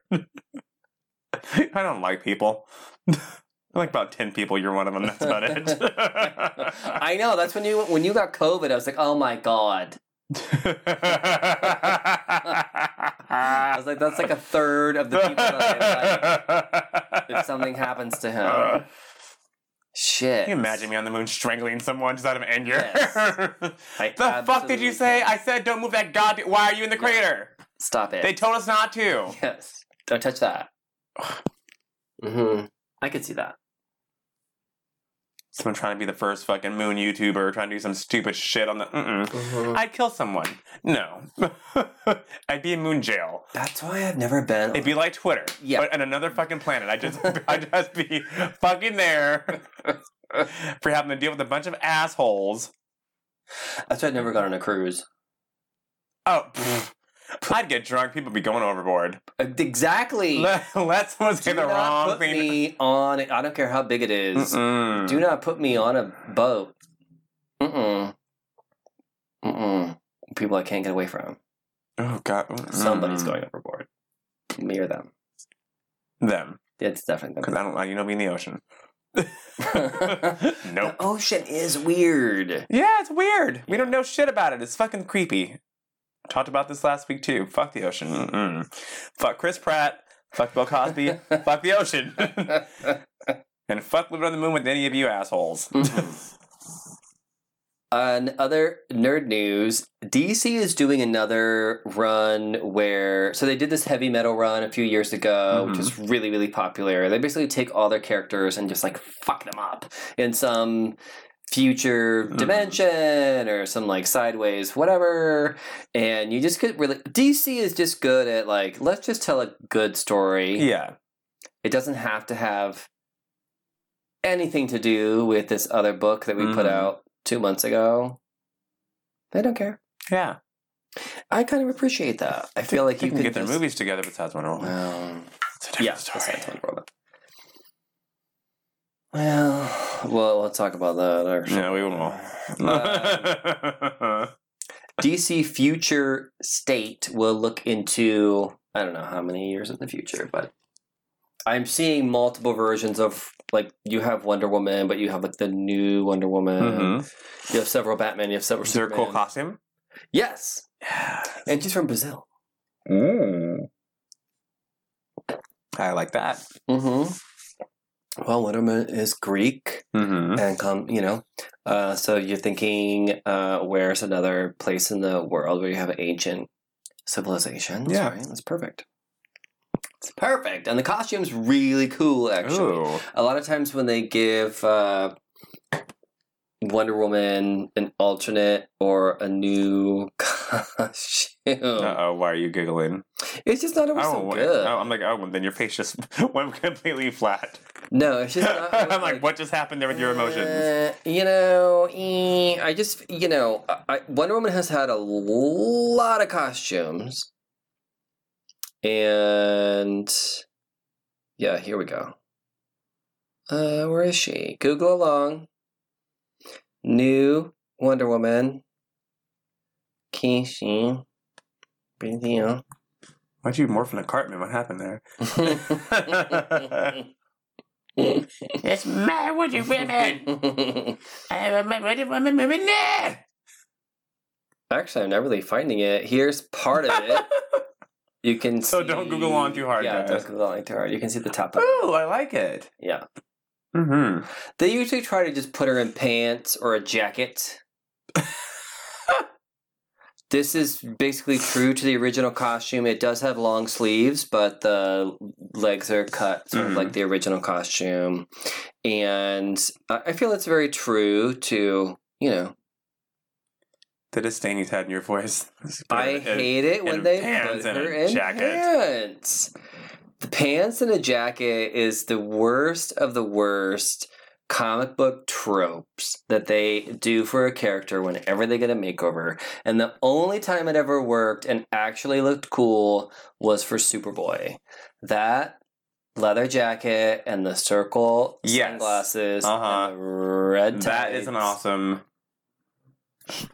I don't like people. I like about 10 people. You're one of them. That's about it. I know. That's when you when you got COVID. I was like, oh my god. I was like, that's like a third of the people that I like. If something happens to him, uh, shit. Can you imagine me on the moon strangling someone just out of anger? Yes. The fuck did you say? can. I said don't move that goddamn. Why are you in the crater? Stop it. They told us not to. yes. Don't touch that. hmm I could see that. Someone trying to be the first fucking moon YouTuber, trying to do some stupid shit on the. Mm-mm. Mhm. I'd kill someone. No. I'd be in moon jail. That's why I've never been. It'd be like Twitter. Yeah. But on another fucking planet. I'd just, I'd just be fucking there for having to deal with a bunch of assholes. That's why I've never gone on a cruise. Oh, pfft. I'd get drunk. People be going overboard. Uh, Exactly. Let, someone say Do the not wrong put thing. me on. I don't care how big it is. Do not put me on a boat. Mm-mm. Mm-mm. People I can't get away from. oh God. Mm-mm. Somebody's going overboard. Me or them. Them. It's definitely them. Because. I don't like you know be in the ocean. Nope. The ocean is weird. Yeah, it's weird. We don't know shit about it. It's fucking creepy. Talked about this last week too. Fuck the ocean. Mm-mm. Fuck Chris Pratt. Fuck Bill Cosby. fuck the ocean. and fuck living on the moon with any of you assholes. On other nerd news, DC is doing another run where so they did this heavy metal run a few years ago, which Mhm. was really really popular. They basically take all their characters and just like fuck them up in some future Mhm. dimension or some like sideways whatever and you just get really DC is just good at like let's just tell a good story. yeah. It doesn't have to have anything to do with this other book that we put Mhm. out two months ago. They don't care. Yeah. I kind of appreciate that. I feel like They you can could get their just- movies together besides Wonder Woman. Um, It's a different yeah, story. besides Wonder Woman. Well, well, let's talk about that. Actually. Yeah, we won't. Uh, DC Future State will look into I don't know how many years in the future, but I'm seeing multiple versions of like you have Wonder Woman, but you have like the new Wonder Woman. Mhm. You have several Batman. You have several. Is there a cool costume? Yes, Yeah. and she's from Brazil. I like that. Mm-hmm. Well, Wonder Woman is Greek, Mm-hmm. and come, you know, uh, so you're thinking, uh, where's another place in the world where you have ancient civilizations? Yeah. right? That's perfect. It's perfect, and the costume's really cool. Actually, Ooh. a lot of times when they give uh, Wonder Woman an alternate or a new costume, oh, why are you giggling? it's just not always Oh, so wait. good. oh, I'm like, oh, then your face just went completely flat. No, it's just not. I'm like, what just happened there with your emotions? Uh, you know, eh, I just, you know, I, Wonder Woman has had a lot of costumes. And yeah, here we go. Uh, where is she? Google along. New Wonder Woman. Can she? Brazil. Why'd you morph in a Cartman? What happened there? it's my Wonder Woman. I have a Wonder Woman woman there. Actually, I'm not really finding it. Here's part of it. You can So see, don't Google on too hard, Yeah, guys. don't Google on too hard. You can see the top of it. Oh, I like it. Yeah. Mm-hmm. They usually try to just put her in pants or a jacket. this is basically true to the original costume. It does have long sleeves, but the legs are cut sort of Mhm. like the original costume. And I feel it's very true to, you know, The disdain he's had in your voice. I hate it when they put her a in jacket. pants. The pants and a jacket is the worst of the worst comic book tropes that they do for a character whenever they get a makeover. And the only time it ever worked and actually looked cool was for Superboy. That leather jacket and the circle Yes. sunglasses Uh-huh. and the red That is an awesome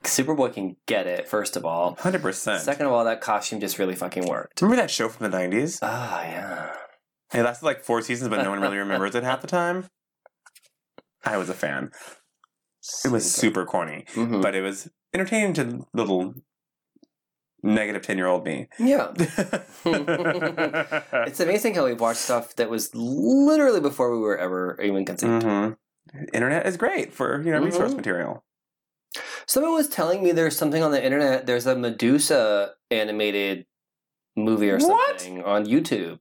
Superboy can get it, first of all. hundred percent. Second of all, that costume just really fucking worked. Remember that show from the nineties? Ah, yeah. It lasted like four seasons, but no one really remembers it half the time. I was a fan. It was super corny, Mhm. but it was entertaining to little negative ten year old me. Yeah. It's amazing how we've watched stuff that was literally before we were ever even conceived. hmm Internet is great for you know resource Mhm. material. Someone was telling me there's something on the internet. There's a Medusa animated movie or What? something on YouTube.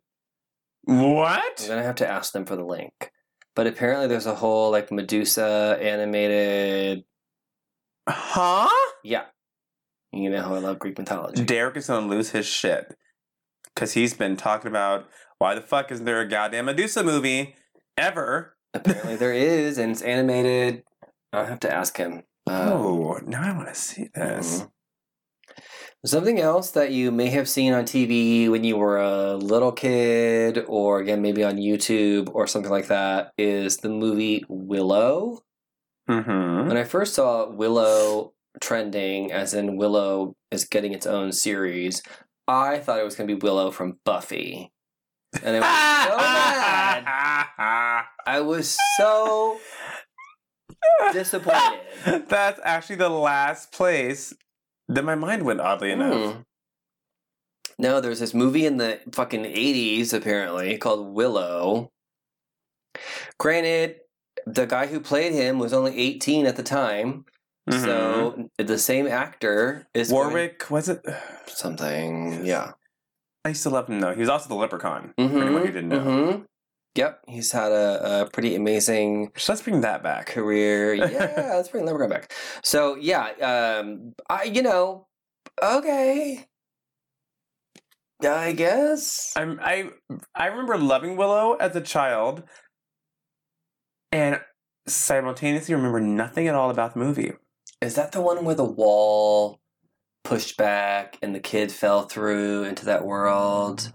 What? I'm What? gonna have to ask them for the link. But apparently, there's a whole like Medusa animated. Huh? Yeah, you know how I love Greek mythology. Derek is gonna lose his shit because he's been talking about why the fuck isn't there a goddamn Medusa movie ever? apparently, there is, and it's animated. I'll have to ask him. Um, oh, now I want to see this. Mhm. Something else that you may have seen on TV when you were a little kid, or again, maybe on YouTube or something like that, is the movie Willow. Mm-hmm. When I first saw Willow trending, as in Willow is getting its own series, I thought it was going to be Willow from Buffy. And I was so mad. I was so disappointed. That's actually the last place that my mind went. Oddly enough, Hmm. No, there's this movie in the fucking 80s, apparently, called Willow. Granted, the guy who played him was only 18 at the time. Mhm. So the same actor is going- Warwick was it? something. Yeah. I used to love him though. He was also the Leprechaun. For Mhm, anyone who didn't know. mhm. Yep, he's had a, a pretty amazing So let's bring that back. career. Yeah, let's bring Leprechaun back. So yeah, um, I you know, okay, I guess. I'm, I I remember loving Willow as a child, and simultaneously remember nothing at all about the movie. Is that the one where the wall pushed back and the kid fell through into that world?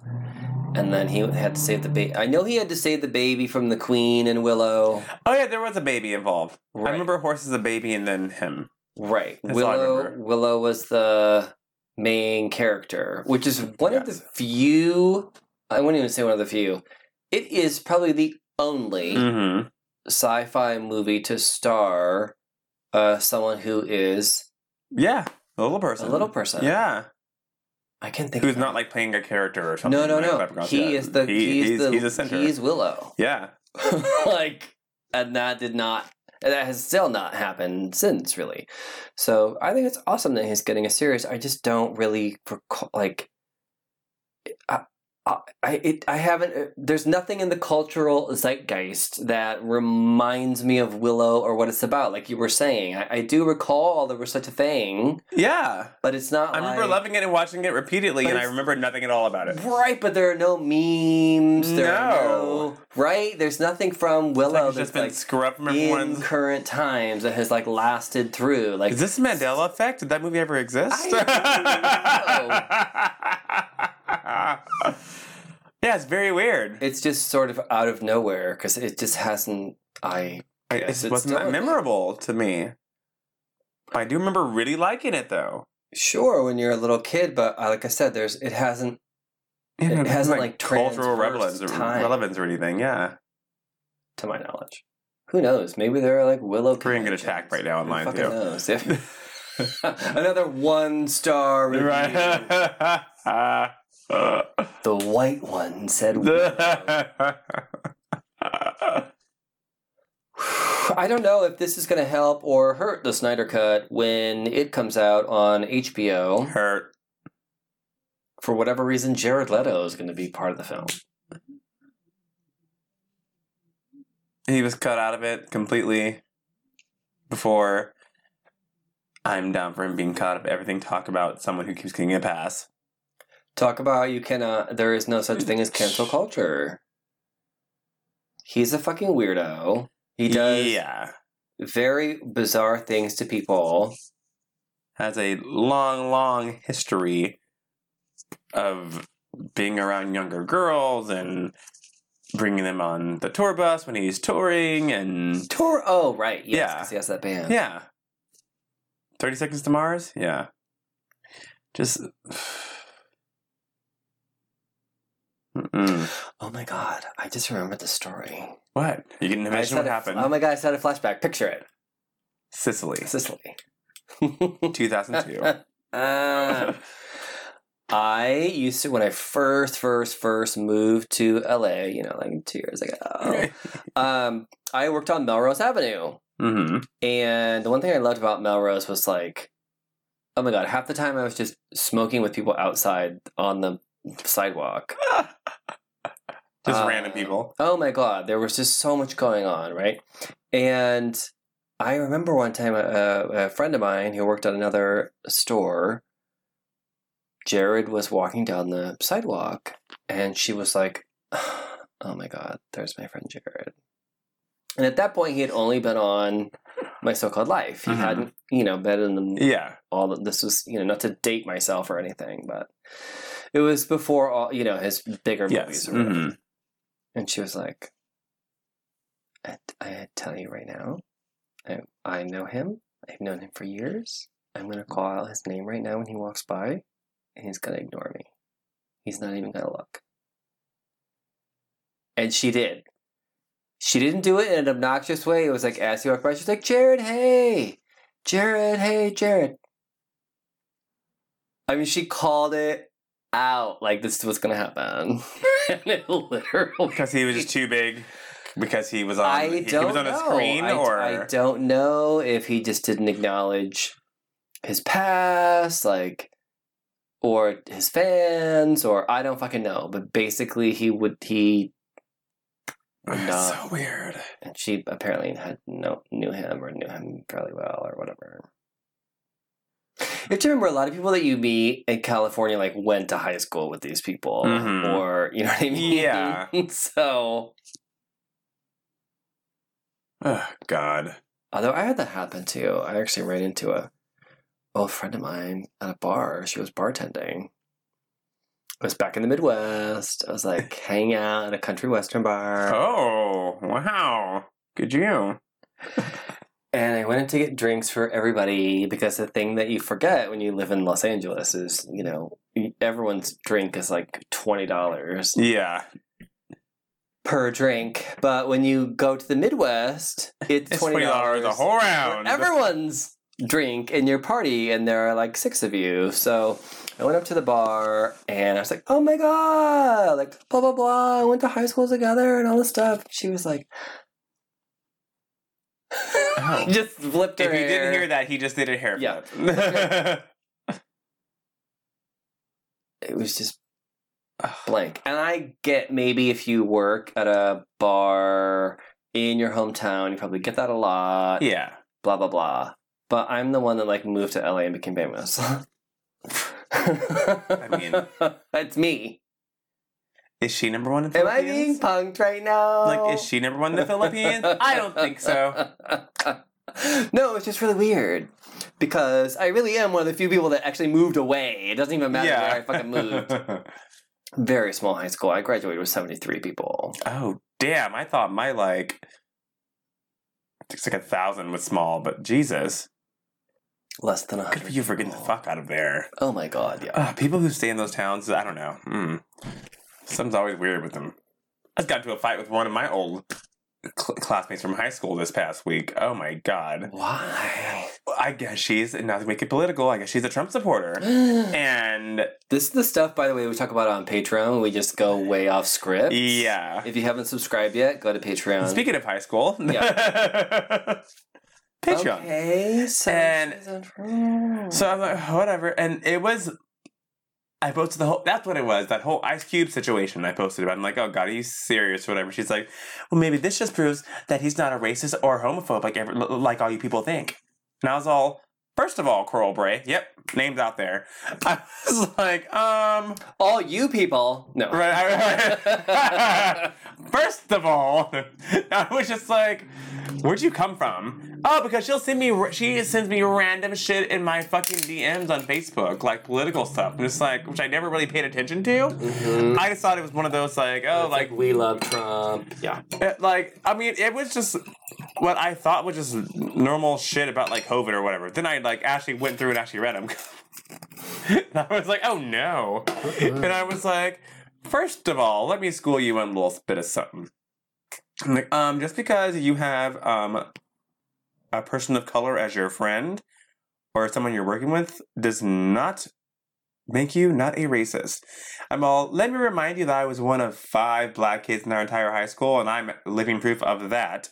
And then he had to save the baby. I know he had to save the baby from the queen and Willow. Oh yeah, there was a baby involved. Right. I remember horse as a baby and then him. Right. That's Willow. Willow was the main character, which is one of the few I wouldn't even say one of the few. It is probably the only Mm-hmm. sci-fi movie to star uh, someone who is Yeah, a little person. a little person. Yeah, I can't think who's not like playing a character or something. No, no, like no. He Yeah. is the He- he's, the he's a center. he's Willow. yeah, like and that did not that has still not happened since really. So I think it's awesome that he's getting a series. I just don't really recall like I, I, I, it, I haven't. uh, There's nothing in the cultural zeitgeist that reminds me of Willow or what it's about. Like you were saying, I, I do recall there was such a thing, yeah. but it's not. I remember like- loving it and watching it repeatedly, and I remember nothing at all about it. Right, but there are no memes. There are No. no right. There's nothing from Willow like that's just been like scrubbed from in everyone's. current times that has like lasted through. Like Is this Mandela effect? Did that movie ever exist? yeah, it's very weird. it's just sort of out of nowhere because it just hasn't. I I- it it's wasn't that memorable to me. I do remember really liking it though. sure when you're a little kid, but uh, like I said, there's it hasn't. You know, It hasn't, like, cultural relevance or, relevance or anything. Yeah, to my knowledge. Who knows? Maybe there are like Willow. Gonna get attacked right now Who online, fucking too. knows? Another one star review. right. The white one said. I don't know if this is going to help or hurt the Snyder Cut when it comes out on HBO. Hurt. For whatever reason, Jared Leto is going to be part of the film. He was cut out of it completely before. I'm down for him being cut out of everything. Talk about someone who keeps getting a pass. Talk about you cannot. Uh, there is no such mm-hmm. thing as cancel culture. He's a fucking weirdo. He does Yeah. very bizarre things to people. Has a long, long history of being around younger girls and bringing them on the tour bus when he's touring and Tour. Oh, right. Yes, Yeah. has that band. yeah. 30 Seconds to Mars? Yeah. Just. Mm-mm. Oh my god! I just remembered the story. What? You can imagine what had a- happened. Oh my god! I just had a flashback. Picture it. Sicily, Sicily. 2002. Uh, I used to when I first, first, first moved to LA. You know, like two years ago. Um, I worked on Melrose Avenue, mm-hmm. and the one thing I loved about Melrose was like, oh my god, half the time I was just smoking with people outside on the sidewalk. Just Uh, random people. Oh my god, there was just so much going on, right? And I remember one time a, a friend of mine who worked at another store, Jared was walking down the sidewalk, and she was like, "Oh my god, there's my friend Jared." And at that point, he had only been on my so-called life. He Mhm. hadn't, you know, been in the Yeah. all the, this was you know not to date myself or anything but it was before all you know his bigger Yes. movies or whatever. hmm and she was like I, I tell you right now I, I know him. I've known him for years. I'm going to call out his name right now when he walks by and he's going to ignore me. He's not even going to look. And she did. She didn't do it in an obnoxious way. It was like as he walked by she's like jared hey! Jared hey jared. I mean, she called it out like this was gonna happen, and it literally Because he was just too big. Because he was on. I he, don't he was on know. a screen, I, or I don't know if he just didn't acknowledge his past, like, or his fans, or I don't fucking know. But basically, he would he That's No. so weird. and she apparently had no knew him or knew him fairly well or whatever. You have to remember a lot of people that you meet in California like went to high school with these people, Mhm. or you know what I mean. Yeah. so, Oh God. although I had that happen too, I actually ran into a old friend of mine at a bar. She was bartending. I was back in the Midwest. I was like hanging out at a country western bar. Oh wow. Good you. And I went in to get drinks for everybody because the thing that you forget when you live in Los Angeles is, you know, everyone's drink is like $20 Yeah. per drink. But when you go to the Midwest, it's, It's $20, twenty dollars a whole round. everyone's drink in your party, and there are like six of you. So I went up to the bar and I was like, oh my God, like blah, blah, blah. I went to high school together and all this stuff. She was like, Oh. just flipped her If you didn't hair. hear that, he just did a hair Yeah. flip. it was just blank. And I get maybe if you work at a bar in your hometown, you probably get that a lot. yeah. Blah blah blah. But I'm the one that like moved to LA and became famous. I mean- that's me. Is she number one in the Philippines? Am I being punked right now? Like, is she number one in the Philippines? I don't think so. no, it's just really weird because I really am one of the few people that actually moved away. It doesn't even matter where I fucking moved. Very small high school. I graduated with 73 people. oh damn! I thought my like it's like a thousand was small, but Jesus, Less than a good for you for getting the fuck out of there. Oh my god, yeah. People who stay in those towns, I don't know. Mm. Something's always weird with them. I just got into a fight with one of my old cl- classmates from high school this past week. Oh my god! Why? I guess she's not to make it political. I guess she's a Trump supporter, and this is the stuff, by the way, we talk about on Patreon. We just go way off script. yeah. If you haven't subscribed yet, go to Patreon. Speaking of high school, Patreon. Okay, so And- So I'm like, whatever. And it was, I posted the whole, that's what it was, that whole Ice Cube situation I posted about. I'm like, oh God, you serious or whatever? She's like, well, maybe this just proves that he's not a racist or homophobe like, like all you people think. And I was all, first of all, Coral Bray, yep, names out there. I was like, um, all you people. No. right. First of all, I was just like, "Where'd you come from?" Oh, because she'll send me. She sends me random shit in my fucking DMs on Facebook, like political stuff. I'm just like, which I never really paid attention to. Mhm. I just thought it was one of those like, oh, It's like, we love Trump. Yeah. it- like I mean, it was just what I thought was just normal shit about like COVID or whatever. Then I like actually went through and actually read them. and I was like, oh no. And I was like, first of all, let me school you on a little bit of something. I'm like, um, just because you have um a person of color as your friend or someone you're working with does not make you not a racist. I'm all, let me remind you that I was one of five black kids in our entire high school, and I'm living proof of that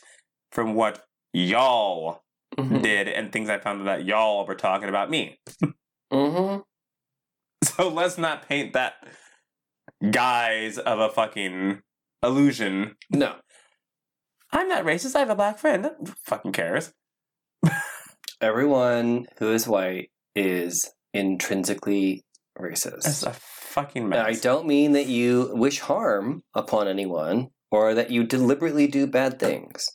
from what y'all Mm-hmm. did and things I found that y'all were talking about me. Mm-hmm. So let's not paint that guise of a fucking illusion. No. I'm not racist. I have a black friend. Who fucking cares. Everyone who is white is intrinsically It's racist. a fucking And I don't mean that you wish harm upon anyone or that you deliberately do bad things.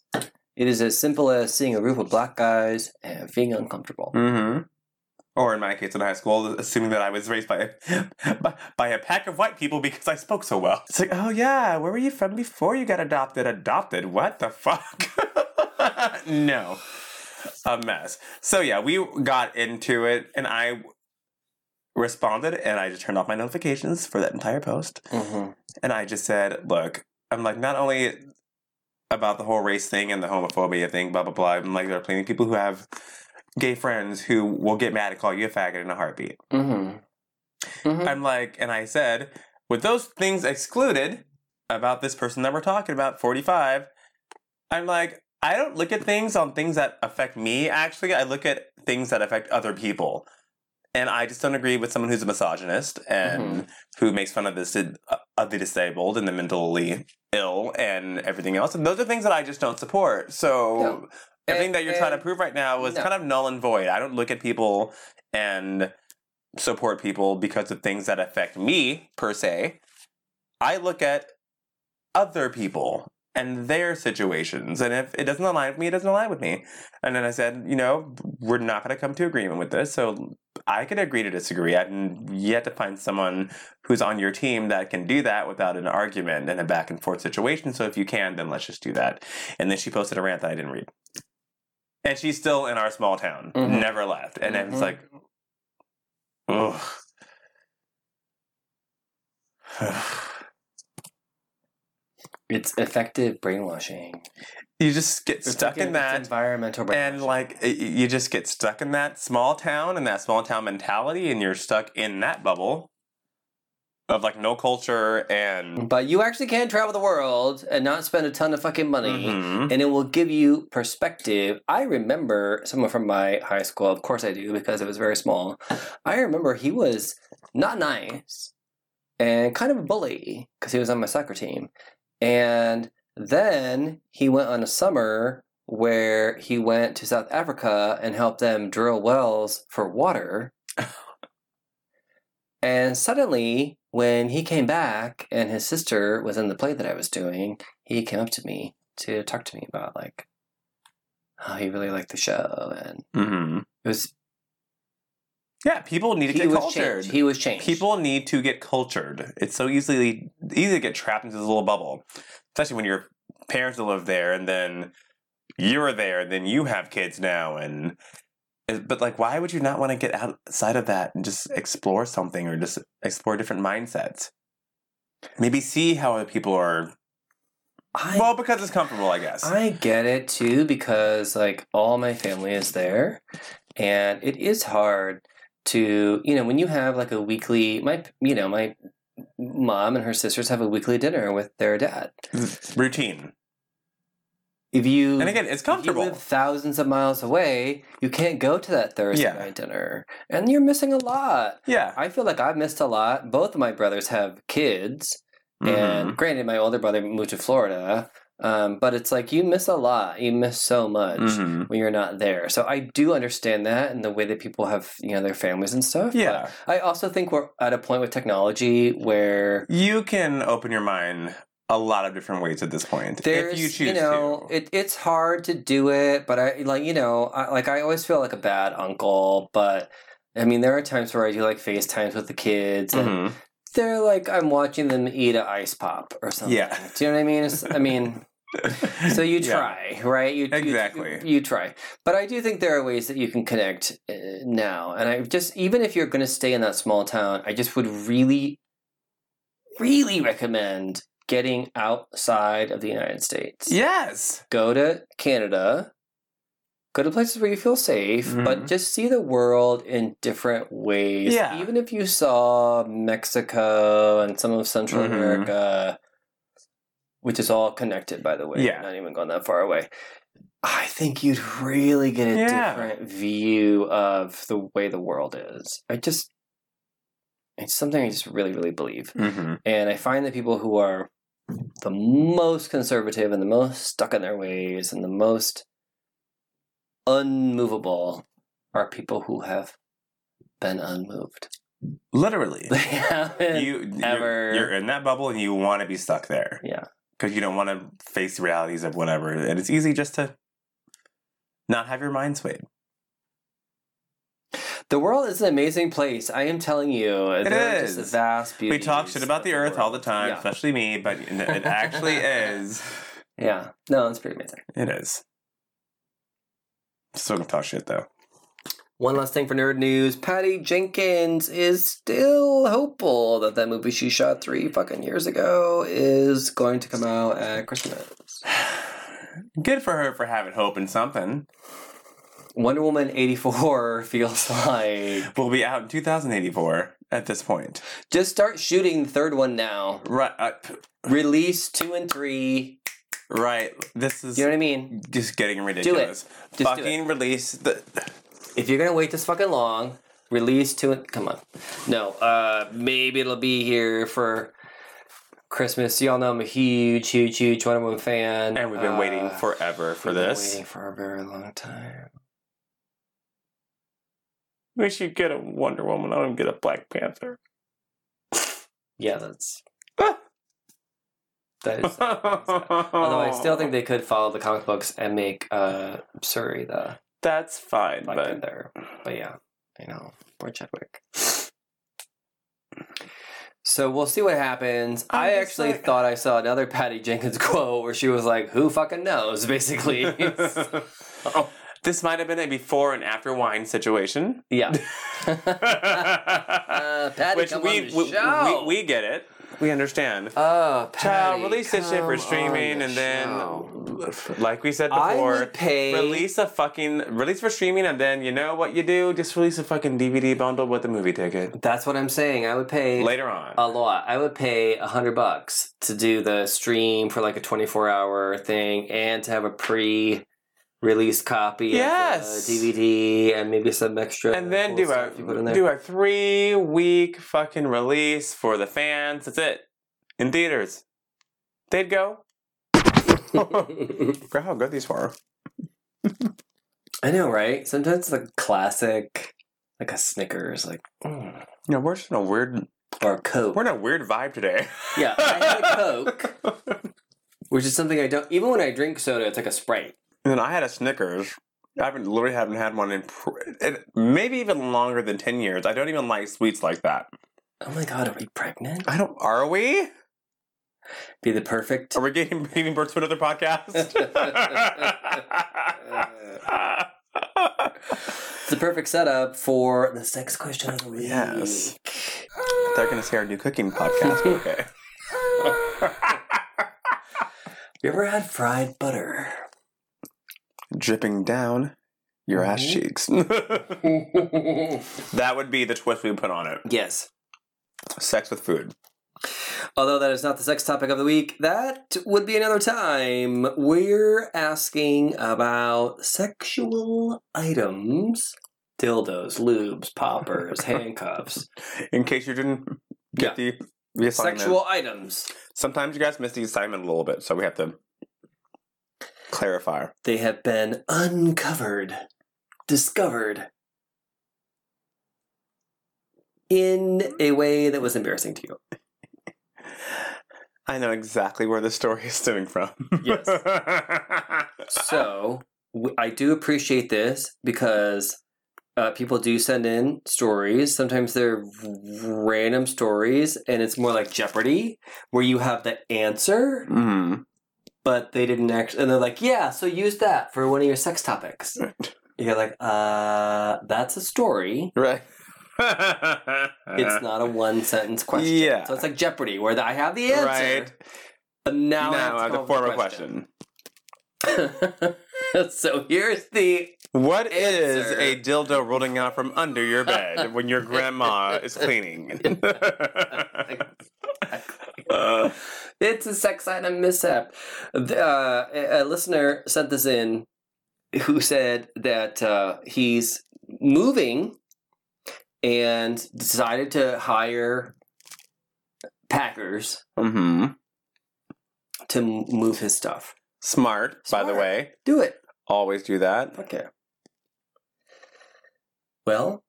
It is as simple as seeing a group of black guys and being uncomfortable. Mm-hmm. Or in my case in high school, assuming that I was raised by by, by a pack of white people because I spoke so well. It's like, oh yeah, where were you from before you got adopted? Adopted? What the fuck? no, a mess. So yeah, we got into it, and I responded, and I just turned off my notifications for that entire post, Mm-hmm. and I just said, look, I'm like not only about the whole race thing and the homophobia thing, blah blah blah. I'm like there are plenty of people who have gay friends who will get mad and call you a faggot in a heartbeat. Mm-hmm. Mm-hmm. I'm like, and I said, with those things excluded about this person that we're talking about, 45, I'm like, I don't look at things on things that affect me, actually. I look at things that affect other people. And I just don't agree with someone who's a misogynist and who makes fun of this of the disabled and the mentally ill and everything else. And those are things that I just don't support. So No. everything And- that you're trying to prove right now was No. kind of null and void. I don't look at people and support people because of things that affect me per se. I look at other people and their situations. And if it doesn't align with me, it doesn't align with me. And then I said, you know, we're not going to come to agreement with this. So I could agree to disagree. I've yet to find someone who's on your team that can do that without an argument and a back and forth situation. So if you can, then let's just do that. And then she posted a rant that I didn't read. And she's still in our small town, Mhm. never left. And it's Mhm. like, ugh. It's effective brainwashing. You just get It's stuck like in that. environmental and like you just get stuck in that small town and that small town mentality and you're stuck in that bubble of like no culture and but you actually can travel the world and not spend a ton of fucking money. Mhm. and it will give you perspective. I remember someone from my high school, of course I do, because it was very small. I remember he was not nice and kind of a bully because he was on my soccer team. And then he went on a summer where he went to South Africa and helped them drill wells for water. and suddenly, when he came back and his sister was in the play that I was doing, he came up to me to talk to me about like how he really liked the show and Mhm. it was yeah people need to get cultured changed. He was changed. people need to get cultured it's so easily easy to get trapped into this little bubble especially when your parents live there and then you're there and then you have kids now and eh, but like why would you not want to get outside of that and just explore something or just explore different mindsets? Maybe see how other people are I, well because it's comfortable i guess. I get it too because like all my family is there and it is hard to you know when you have like a weekly my you know my mom and her sisters have a weekly dinner with their dad. Routine. If you and again it's if you comfortable. live thousands of miles away you can't go to that thursday Yeah. night dinner. And you're missing a lot. Yeah. I feel like i've missed a lot. Both of my brothers have kids. Mhm. and granted my older brother moved to florida um, but it's like you miss a lot you miss so much Mhm. when you're not there so i do understand that and the way that people have you know their families and stuff yeah i also think we're at a point with technology where You can open your mind a lot of different ways at this point there's if you choose know to. it, it's hard to do it but i like you know I, like i always feel like a bad uncle but i mean there are times where i do like facetimes with the kids and Mhm. they're like i'm watching them eat an ice pop or something Yeah. do you know what i mean It's- i mean so you Yeah. try right you, you- Exactly. you, try but i do think there are ways that you can connect uh, now and i just even if you're going to stay in that small town i just would really really recommend getting outside of the united states Yes. go to canada go to places where you feel safe but Mhm. just see the world in different ways Yeah. even if you saw mexico and some of central Mhm. america which is all connected by the way Yeah. not even going that far away i think you'd really get a Yeah. different view of the way the world is i just it's something i just really really believe Mm-hmm. and I find that people who are the most conservative and the most stuck in their ways and the most unmovable are people who have been unmoved. Literally. They haven't you ever. You're, you're in that bubble and you want to be stuck there yeah. Because you don't want to face the realities of whatever. And it's easy just to not have your mind swayed. The world is an amazing place. I am telling you. it is There are is. Just vast We talk shit about of the earth all the time, Yeah. especially me, but it actually is. yeah. No, it's pretty amazing. It is. Still gonna talk shit though. One last thing for nerd news: Patty Jenkins is still hopeful that that movie she shot three fucking years ago is going to come out at Christmas. Good for her for having hope in something. Wonder Woman eighty four feels like We'll be out in 2084 at this point. just start shooting the third one now. Right. Uh, Release two and three. right. This is You know what I mean? just getting ridiculous. Fucking release the. If you're gonna wait this fucking long, release two and come on. No, uh, maybe it'll be here for Christmas. Y'all know I'm a huge, huge, huge Wonder Woman fan, And we've been Uh, waiting forever for we've been this. Waiting for a very long time. We should get a Wonder Woman. I don't get a Black Panther. Yeah, that's that is. Although I still think they could follow the comic books and make uh Shuri the that's fine, Black but Panther. But yeah, I know. Poor Chadwick. So we'll see what happens. I'm I actually like- thought I saw another Patty Jenkins quote where she was like, "Who fucking knows?" Basically. Oh, this might have been a before and after wine situation. yeah. uh, Patty, Which come we, on the we, show. we we get it. We understand. oh, Patty, Child, release this shit for streaming, the and then, show. Like we said before, pay. release a fucking release for streaming, and then you know what you do? Just release a fucking DVD bundle with the movie ticket That's what I'm saying. I would pay later on. a lot. I would pay a hundred bucks to do the stream for like a 24 hour thing and to have a pre release copy Yes. of the DVD and maybe some extra and then cool do a you put in there. do a three week fucking release for the fans. That's it in theaters. They'd go. For how good these were. I know, right? Sometimes like classic like a Snickers like mm, You know, we're just in a weird or a Coke. we're in a weird vibe today. Yeah, I had a Coke, which is something I don't even when I drink soda it's like a Sprite. And then I had a Snickers. I haven't literally haven't had one in pr- maybe even longer than ten years. I don't even like sweets like that. Oh my god, are we pregnant? I don't. Are we? Be the perfect Are we getting giving birth to another podcast? It's the perfect setup for the sex question of the week. Yes. They're gonna say our new cooking podcast. Okay. You ever had fried butter? Dripping down your ass Mhm. cheeks. that would be the twist we put on it. yes. Sex with food. Although that is not the sex topic of the week, that would be another time. We're asking about sexual items dildos, lubes, poppers, handcuffs. In case you didn't get the, the assignment. Sexual items. Sometimes you guys miss the assignment a little bit, so we have to clarify. They have been uncovered, discovered in a way that was embarrassing to you. I know exactly where the story is stemming from. Yes. So w- I do appreciate this because uh, people do send in stories. Sometimes they're random stories, and it's more like Jeopardy, where you have the answer, mm. but they didn't actually. And they're like, "Yeah, so use that for one of your sex topics." You're like, "Uh, that's a story. Right. It's not a one sentence question." Yeah. So it's like Jeopardy, where I have the answer, Right. but now, Now, I I have to to come form up a with question. so here's the What is Answer. a dildo rolling out from under your bed when your grandma is cleaning? Uh, It's a sex item mishap. Uh, a, a listener sent this in who said that uh, he's moving and decided to hire packers hmm to move his stuff. Smart, by the way. Do it. Always do that. Okay. Well,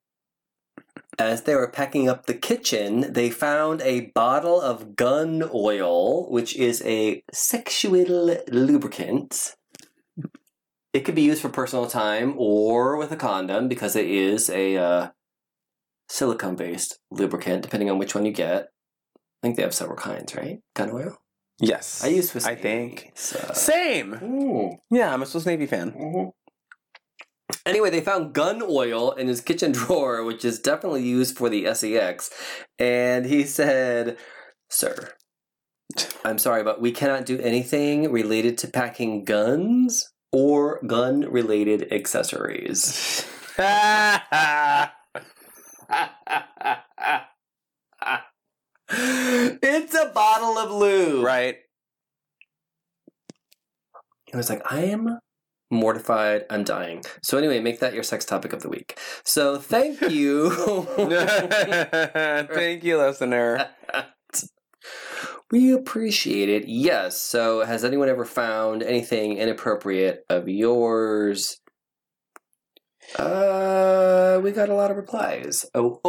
as they were packing up the kitchen, they found a bottle of gun oil, which is a sexual lubricant. It could be used for personal time or with a condom because it is a uh, silicone based lubricant, depending on which one you get. I think they have several kinds, right? Gun oil? Yes. I use Swiss I Navy, think. So. Same. Ooh. Yeah, I'm a Swiss Navy fan. Mm-hmm. Anyway, they found gun oil in his kitchen drawer, which is definitely used for the SEX. And he said, Sir, I'm sorry, but we cannot do anything related to packing guns or gun related accessories. it's a bottle of lube. right. He was like, I am mortified. I'm dying. So, anyway, make that your sex topic of the week. So, thank you. Thank you, listener. we appreciate it. Yes. So, has anyone ever found anything inappropriate of yours? Uh, we got a lot of replies. Oh,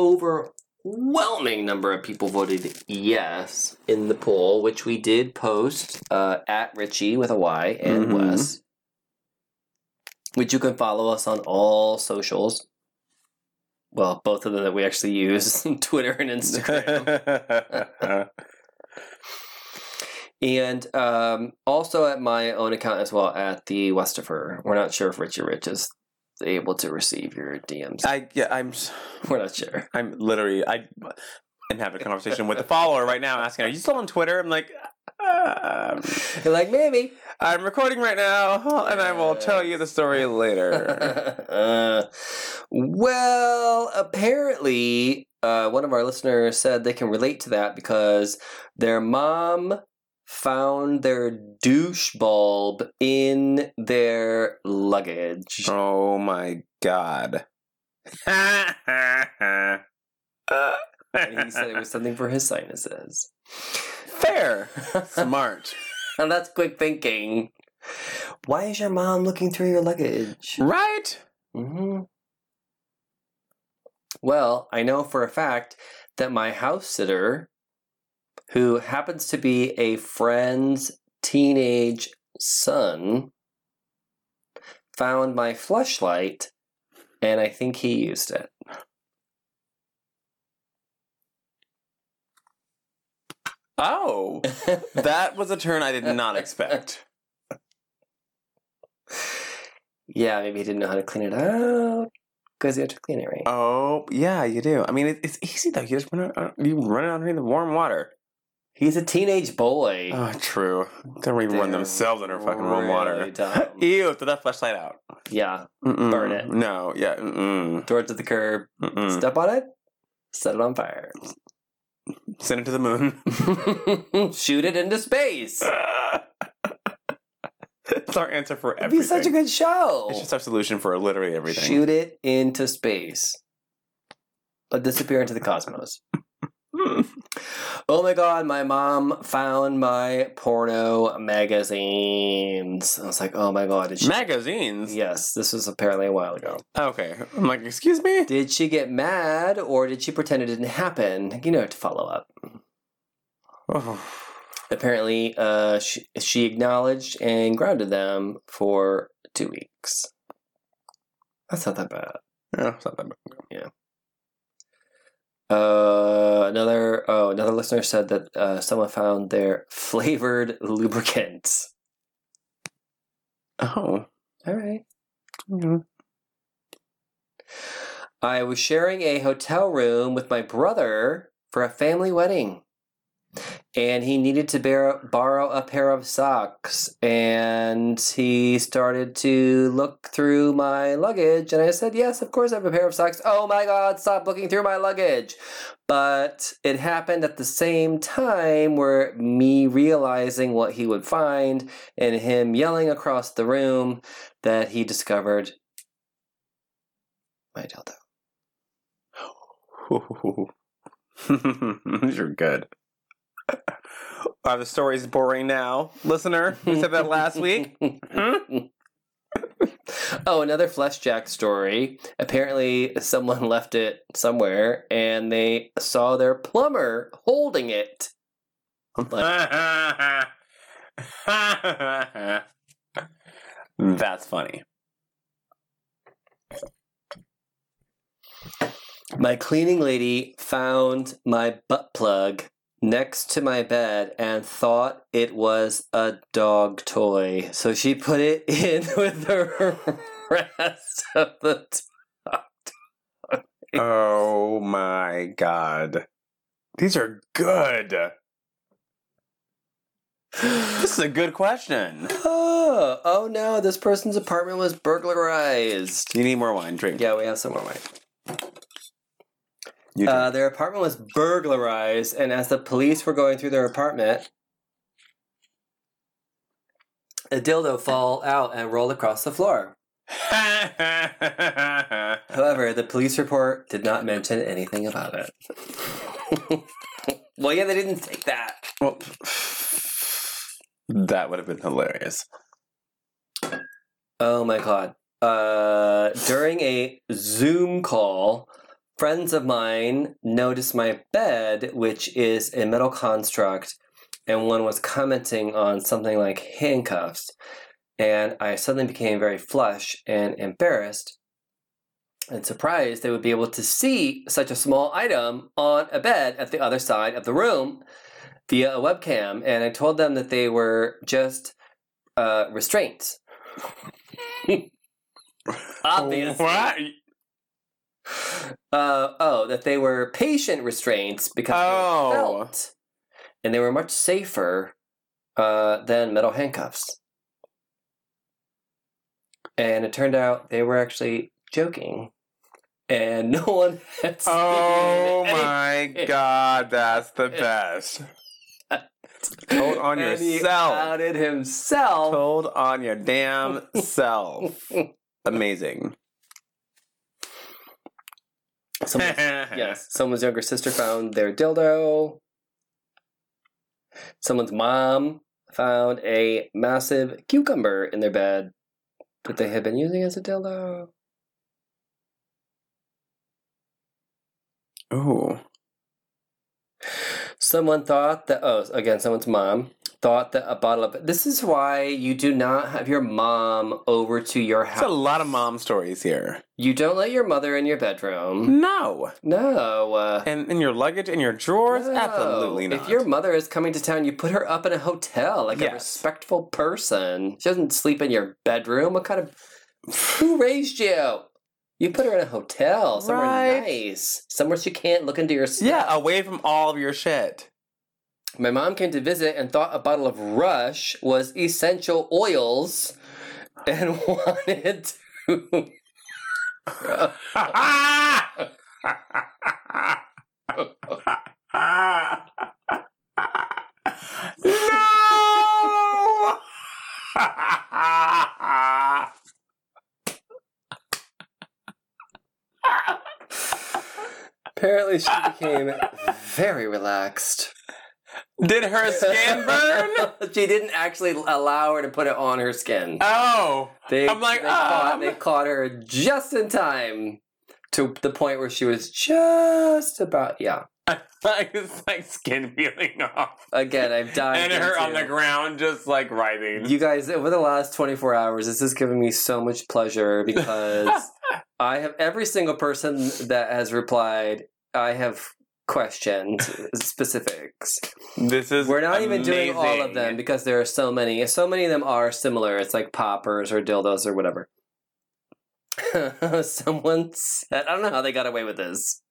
overwhelming number of people voted yes in the poll, which we did post uh, at Richie with a Y and Mhm. Wes. Which you can follow us on all socials. Well, both of them that we actually use Twitter and Instagram. and um, also at my own account as well at the Westifer. We're not sure if Richie Rich is able to receive your DMs. I yeah, I'm We're not sure. I'm literally I am having a conversation with a follower right now asking, "Are you still on Twitter?" I'm like, um, You're like, maybe. I'm recording right now, and I will tell you the story later. uh, well, apparently, uh, one of our listeners said they can relate to that because their mom found their douche bulb in their luggage. oh my god. And he said it was something for his sinuses. Fair. Smart. and that's quick thinking. Why is your mom looking through your luggage? Right? hmm Well, I know for a fact that my house sitter, who happens to be a friend's teenage son, found my Fleshlight, and I think he used it. Oh, that was a turn I did not expect. yeah, maybe he didn't know how to clean it out because you have to clean it right. Oh, yeah, you do. I mean, it, it's easy though. You just run it, uh, you run it underneath the warm water. He's a teenage boy. Oh, true. Don't even run themselves under fucking warm water. dumb. Ew, throw that Fleshlight out. yeah, Mm-mm. Burn it. No, yeah. Mm-mm. throw it to the curb, Mm-mm. step on it, set it on fire. Send it to the moon. Shoot it into space. That's our answer for It'd everything. be such a good show. It's just our solution for literally everything. Shoot it into space. But disappear into the cosmos. Oh my god, my mom found my porno magazines. I was like, oh my god, did she? Magazines? yes, this was apparently a while ago. Okay. I'm like, excuse me? Did she get mad or did she pretend it didn't happen? You know, to follow up. Oh. Apparently, uh, she, she acknowledged and grounded them for two weeks. That's not that bad. Yeah, it's not that bad. Uh, another oh, another listener said that uh, someone found their flavored lubricants. Oh. All right. Mhm. I was sharing a hotel room with my brother for a family wedding. And he needed to bear, borrow a pair of socks. And he started to look through my luggage. And I said, Yes, of course I have a pair of socks. Oh my God, stop looking through my luggage. But it happened at the same time where me realizing what he would find and him yelling across the room that he discovered my dildo. You're good. Are the stories boring now, listener? We said that last week. oh, another Fleshjack story. Apparently, someone left it somewhere and they saw their plumber holding it. That's funny. My cleaning lady found my butt plug next to my bed and thought it was a dog toy. So she put it in with the rest of the dog. Oh my god. These are good. This is a good question. Oh, oh no, this person's apartment was burglarized. You need more wine. Drink. Yeah, we have some more wine. Uh, their apartment was burglarized, and as the police were going through their apartment, a dildo fell out and rolled across the floor. However, the police report did not mention anything about it. well, yeah, they didn't take that. well, that would have been hilarious. Oh my god. Uh, during a Zoom call, friends of mine noticed my bed, which is a metal construct, and one was commenting on something like handcuffs. And I suddenly became very flush and embarrassed and surprised they would be able to see such a small item on a bed at the other side of the room via a webcam. And I told them that they were just uh, restraints. Obviously. What? Uh, oh, that they were patient restraints because Oh. they were felt, and they were much safer uh, than metal handcuffs. And it turned out they were actually joking, and no one had seen Oh my god, that's the best. Told on and he yourself. outed himself. Told on your damn self. Amazing. Someone's, yes, someone's younger sister found their dildo. Someone's mom found a massive cucumber in their bed that they had been using as a dildo. Ooh. Someone thought that, oh, again, someone's mom thought that a bottle of. This is why you do not have your mom over to your house. There's a lot of mom stories here. You don't let your mother in your bedroom. No. No. Uh, And in your luggage, in your drawers? no. Absolutely not. If your mother is coming to town, you put her up in a hotel like a respectful person. She doesn't sleep in your bedroom. What kind of. Who raised you? You put her in a hotel, somewhere Right. nice. Somewhere she can't look into your stuff. yeah, away from all of your shit. My mom came to visit and thought a bottle of Rush was essential oils and wanted to. no! Apparently, she became very relaxed. Did her skin burn? she didn't actually allow her to put it on her skin. Oh. They, I'm like, they, caught, um. they caught her just in time to the point where she was just about, yeah. like it's like skin peeling off. Again, I've died. And her on the ground just like writhing. You guys, over the last 24 hours, this has given me so much pleasure because I have every single person that has replied, I have questioned specifics. this is We're not even doing all of them because there are so many. So many of them are similar. It's like poppers or dildos or whatever. Someone said, I don't know how they got away with this.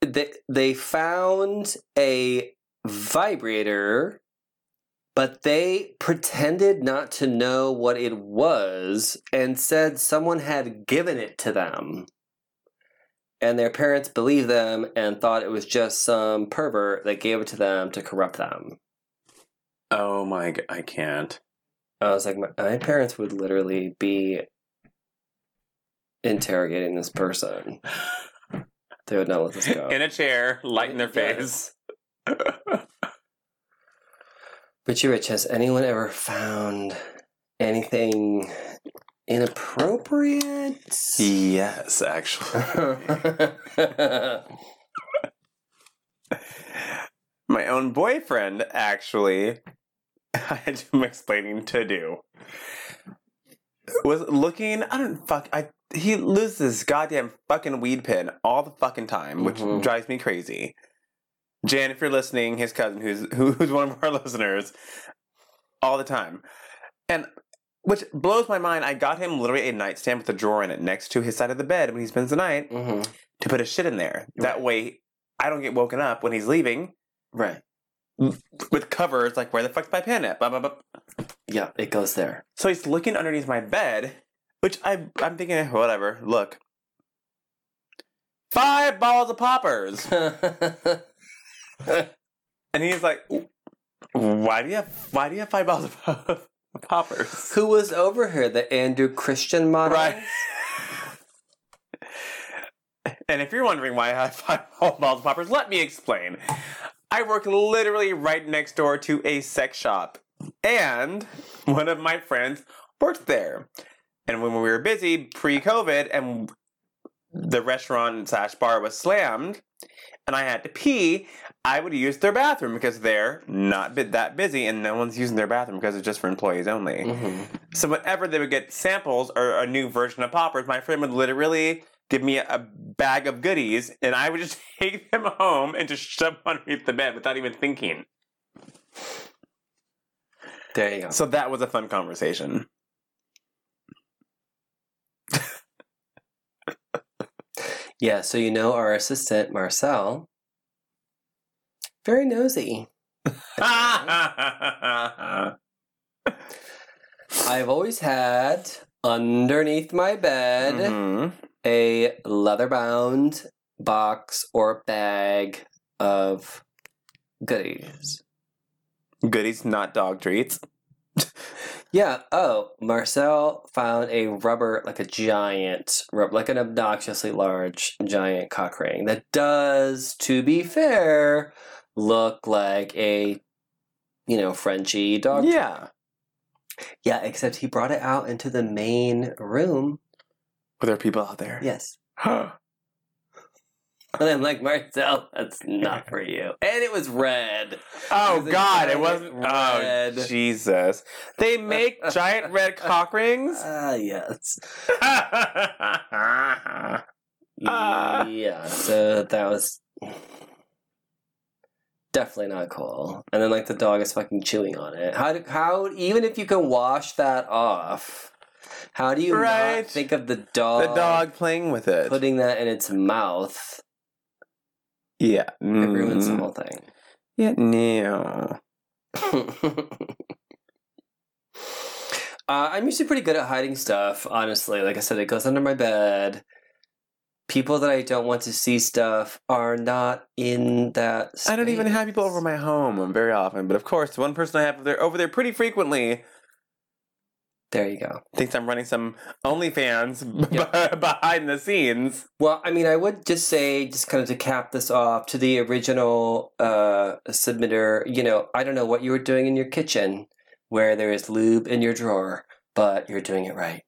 They, they found a vibrator, but they pretended not to know what it was and said someone had given it to them. And their parents believed them and thought it was just some pervert that gave it to them to corrupt them. Oh my I can't. I was like, my, my parents would literally be interrogating this person. They would not let this go. In a chair, light in their face. Yes. Richie Rich, has anyone ever found anything inappropriate? yes, actually. My own boyfriend, actually, I had some explaining to do. Was looking, I don't fuck, I he loses this goddamn fucking weed pen all the fucking time, which Mhm. drives me crazy. Jan, if you're listening, his cousin, who's who's one of our listeners, all the time, and which blows my mind. I got him literally a nightstand with a drawer in it next to his side of the bed when he spends the night hmm to put his shit in there. That way, I don't get woken up when he's leaving Right. with covers like where the fuck's my pen at? Blah, blah, blah. Yeah, it goes there. So he's looking underneath my bed, which I I'm thinking whatever. Look, five balls of poppers, and he's like, "Why do you have Why do you have five balls of poppers?" Who was over here? The Andrew Christian model? Right. and if you're wondering why I have five balls of poppers, let me explain. I work literally right next door to a sex shop, and one of my friends worked there. And when we were busy pre-COVID, and the restaurant slash bar was slammed, and I had to pee, I would use their bathroom because they're not bit that busy, and no one's using their bathroom because it's just for employees only. hmm So whenever they would get samples or a new version of poppers, my friend would literally give me a bag of goodies, and I would just take them home and just shove them underneath the bed without even thinking. There you go. So that was a fun conversation. Yeah, so you know our assistant, Marcel, very nosy. I've always had underneath my bed Mhm. a leather bound box or bag of goodies. Goodies, not dog treats. Yeah. Oh, Marcel found a rubber, like a giant, like an obnoxiously large giant cock ring that does, to be fair, look like a, you know, Frenchy dog. Yeah. Yeah, except he brought it out into the main room. Were there people out there? Yes. Yeah. And I'm like, Marcel, that's not for you. And it was red. oh It was God! It wasn't. red- Oh Jesus! They make giant red cock rings. Ah, yes. Ah. yeah, so that was definitely not cool. And then like the dog is fucking chewing on it. How do, how even if you can wash that off, how do you Right. not think of the dog the dog playing with it. putting that in its mouth? yeah. It ruins the Mm. whole thing. Yeah. No. uh, I'm usually pretty good at hiding stuff, honestly. Like I said, it goes under my bed. People that I don't want to see stuff are not in that. I don't even have people over my home very often, but of course, the one person I have over there, over there pretty frequently There you go. thinks I'm running some OnlyFans Yeah. behind the scenes. Well, I mean, I would just say, just kind of to cap this off, to the original uh, submitter, you know, I don't know what you were doing in your kitchen where there is lube in your drawer, but you're doing it right.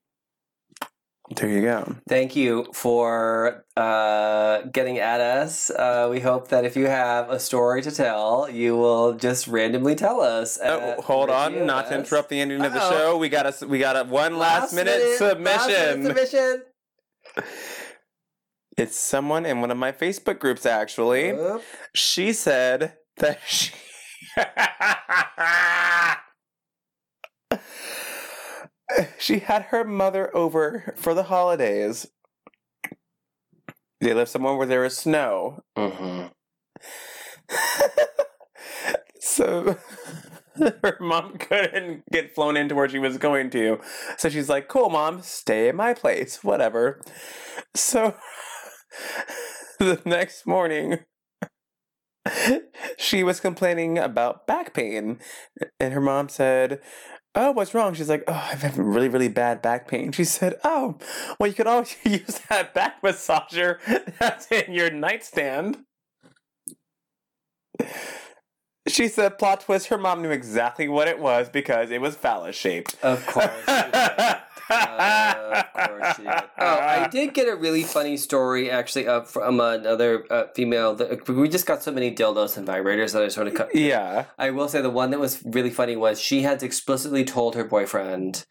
There you go. Thank you for uh, getting at us. Uh, we hope that if you have a story to tell, you will just randomly tell us. Oh, hold on, Richie not to interrupt the ending of the show. We got a we got a one last, minute, last submission. minute submission. It's someone in one of my Facebook groups actually. Oop. She said that she she had her mother over for the holidays. They live somewhere where there is snow. Mhm. so her mom couldn't get flown into where she was going to. So she's like, cool, mom, stay at my place, whatever. So the next morning, she was complaining about back pain. And her mom said, Oh, what's wrong? She's like, Oh, I have really, really bad back pain. She said, Oh, well, you could always use that back massager that's in your nightstand. She said, plot twist, her mom knew exactly what it was because it was phallus shaped. Of course. Uh, of course she did. Oh, I did get a really funny story actually uh, from another uh, female. That, we just got so many dildos and vibrators that I sort of cut. Yeah. I will say the one that was really funny was she had explicitly told her boyfriend,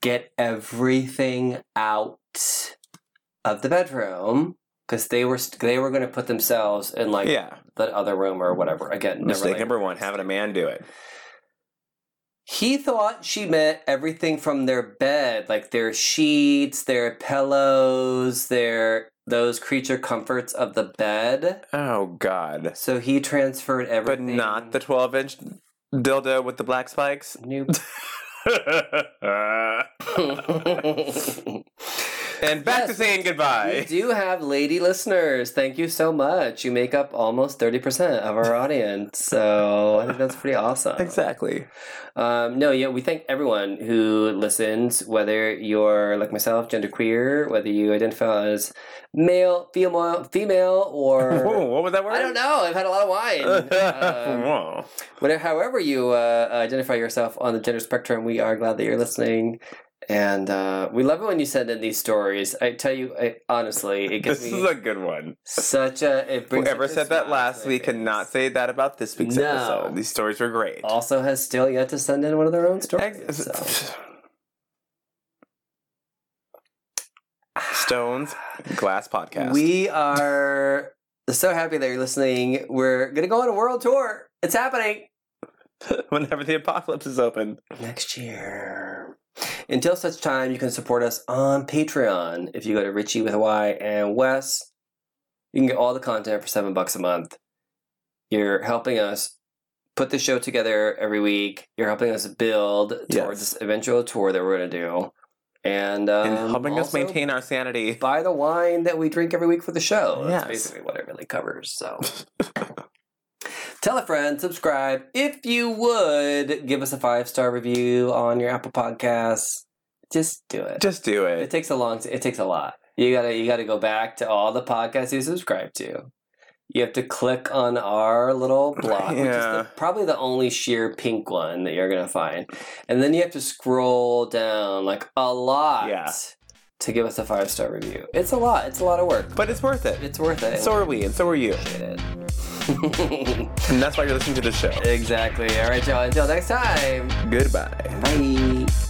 "Get everything out of the bedroom." Because they were they were going to put themselves in like Yeah. the other room or whatever. Again, Mistake number one, having a man do it. He thought she meant everything from their bed, like their sheets, their pillows, their those creature comforts of the bed. Oh, God. So he transferred everything, But not the 12 inch dildo with the black spikes? Nope. and back to saying goodbye. we do have lady listeners. Thank you so much. You make up almost thirty percent of our audience, so I think that's pretty awesome. Exactly. Um, no, yeah, we thank everyone who listens, whether you're like myself, genderqueer, whether you identify as male, female, female, or Whoa, what was that word? I don't know. I've had a lot of wine. Um, whatever, however you uh, identify yourself on the gender spectrum, we are glad that you're listening. And uh, we love it when you send in these stories. I tell you, I, honestly, it gives This me is a good one. such a. It brings Whoever said that last week face. cannot say that about this week's No. episode. These stories were great. Also, has still yet to send in one of their own stories. Ex- so. Stones Glass Podcast. We are so happy that you're listening. We're gonna go on a world tour. It's happening Whenever the apocalypse is open. next year. Until such time, you can support us on Patreon. If you go to Richie with a Y and Wes, you can get all the content for seven bucks a month. You're helping us put the show together every week. You're helping us build towards Yes. this eventual tour that we're gonna do, and um, and helping us maintain our sanity. buy the wine that we drink every week for the show. That's Yes. basically what it really covers. So tell a friend, subscribe. If you would, give us a five star review on your Apple Podcasts. Just do it. Just do it it. takes a long it takes a lot. You gotta you gotta go back to all the podcasts you subscribe to. You have to click on our little block, which is Yeah. the, probably the only sheer pink one that you're gonna find, and then you have to scroll down like a lot Yeah. to give us a five star review. It's a lot. It's a lot of work. But it's worth it. It's worth it. So are we, and so are you. And that's why you're listening to the show. exactly. All right, y'all. Until next time. Goodbye. Bye.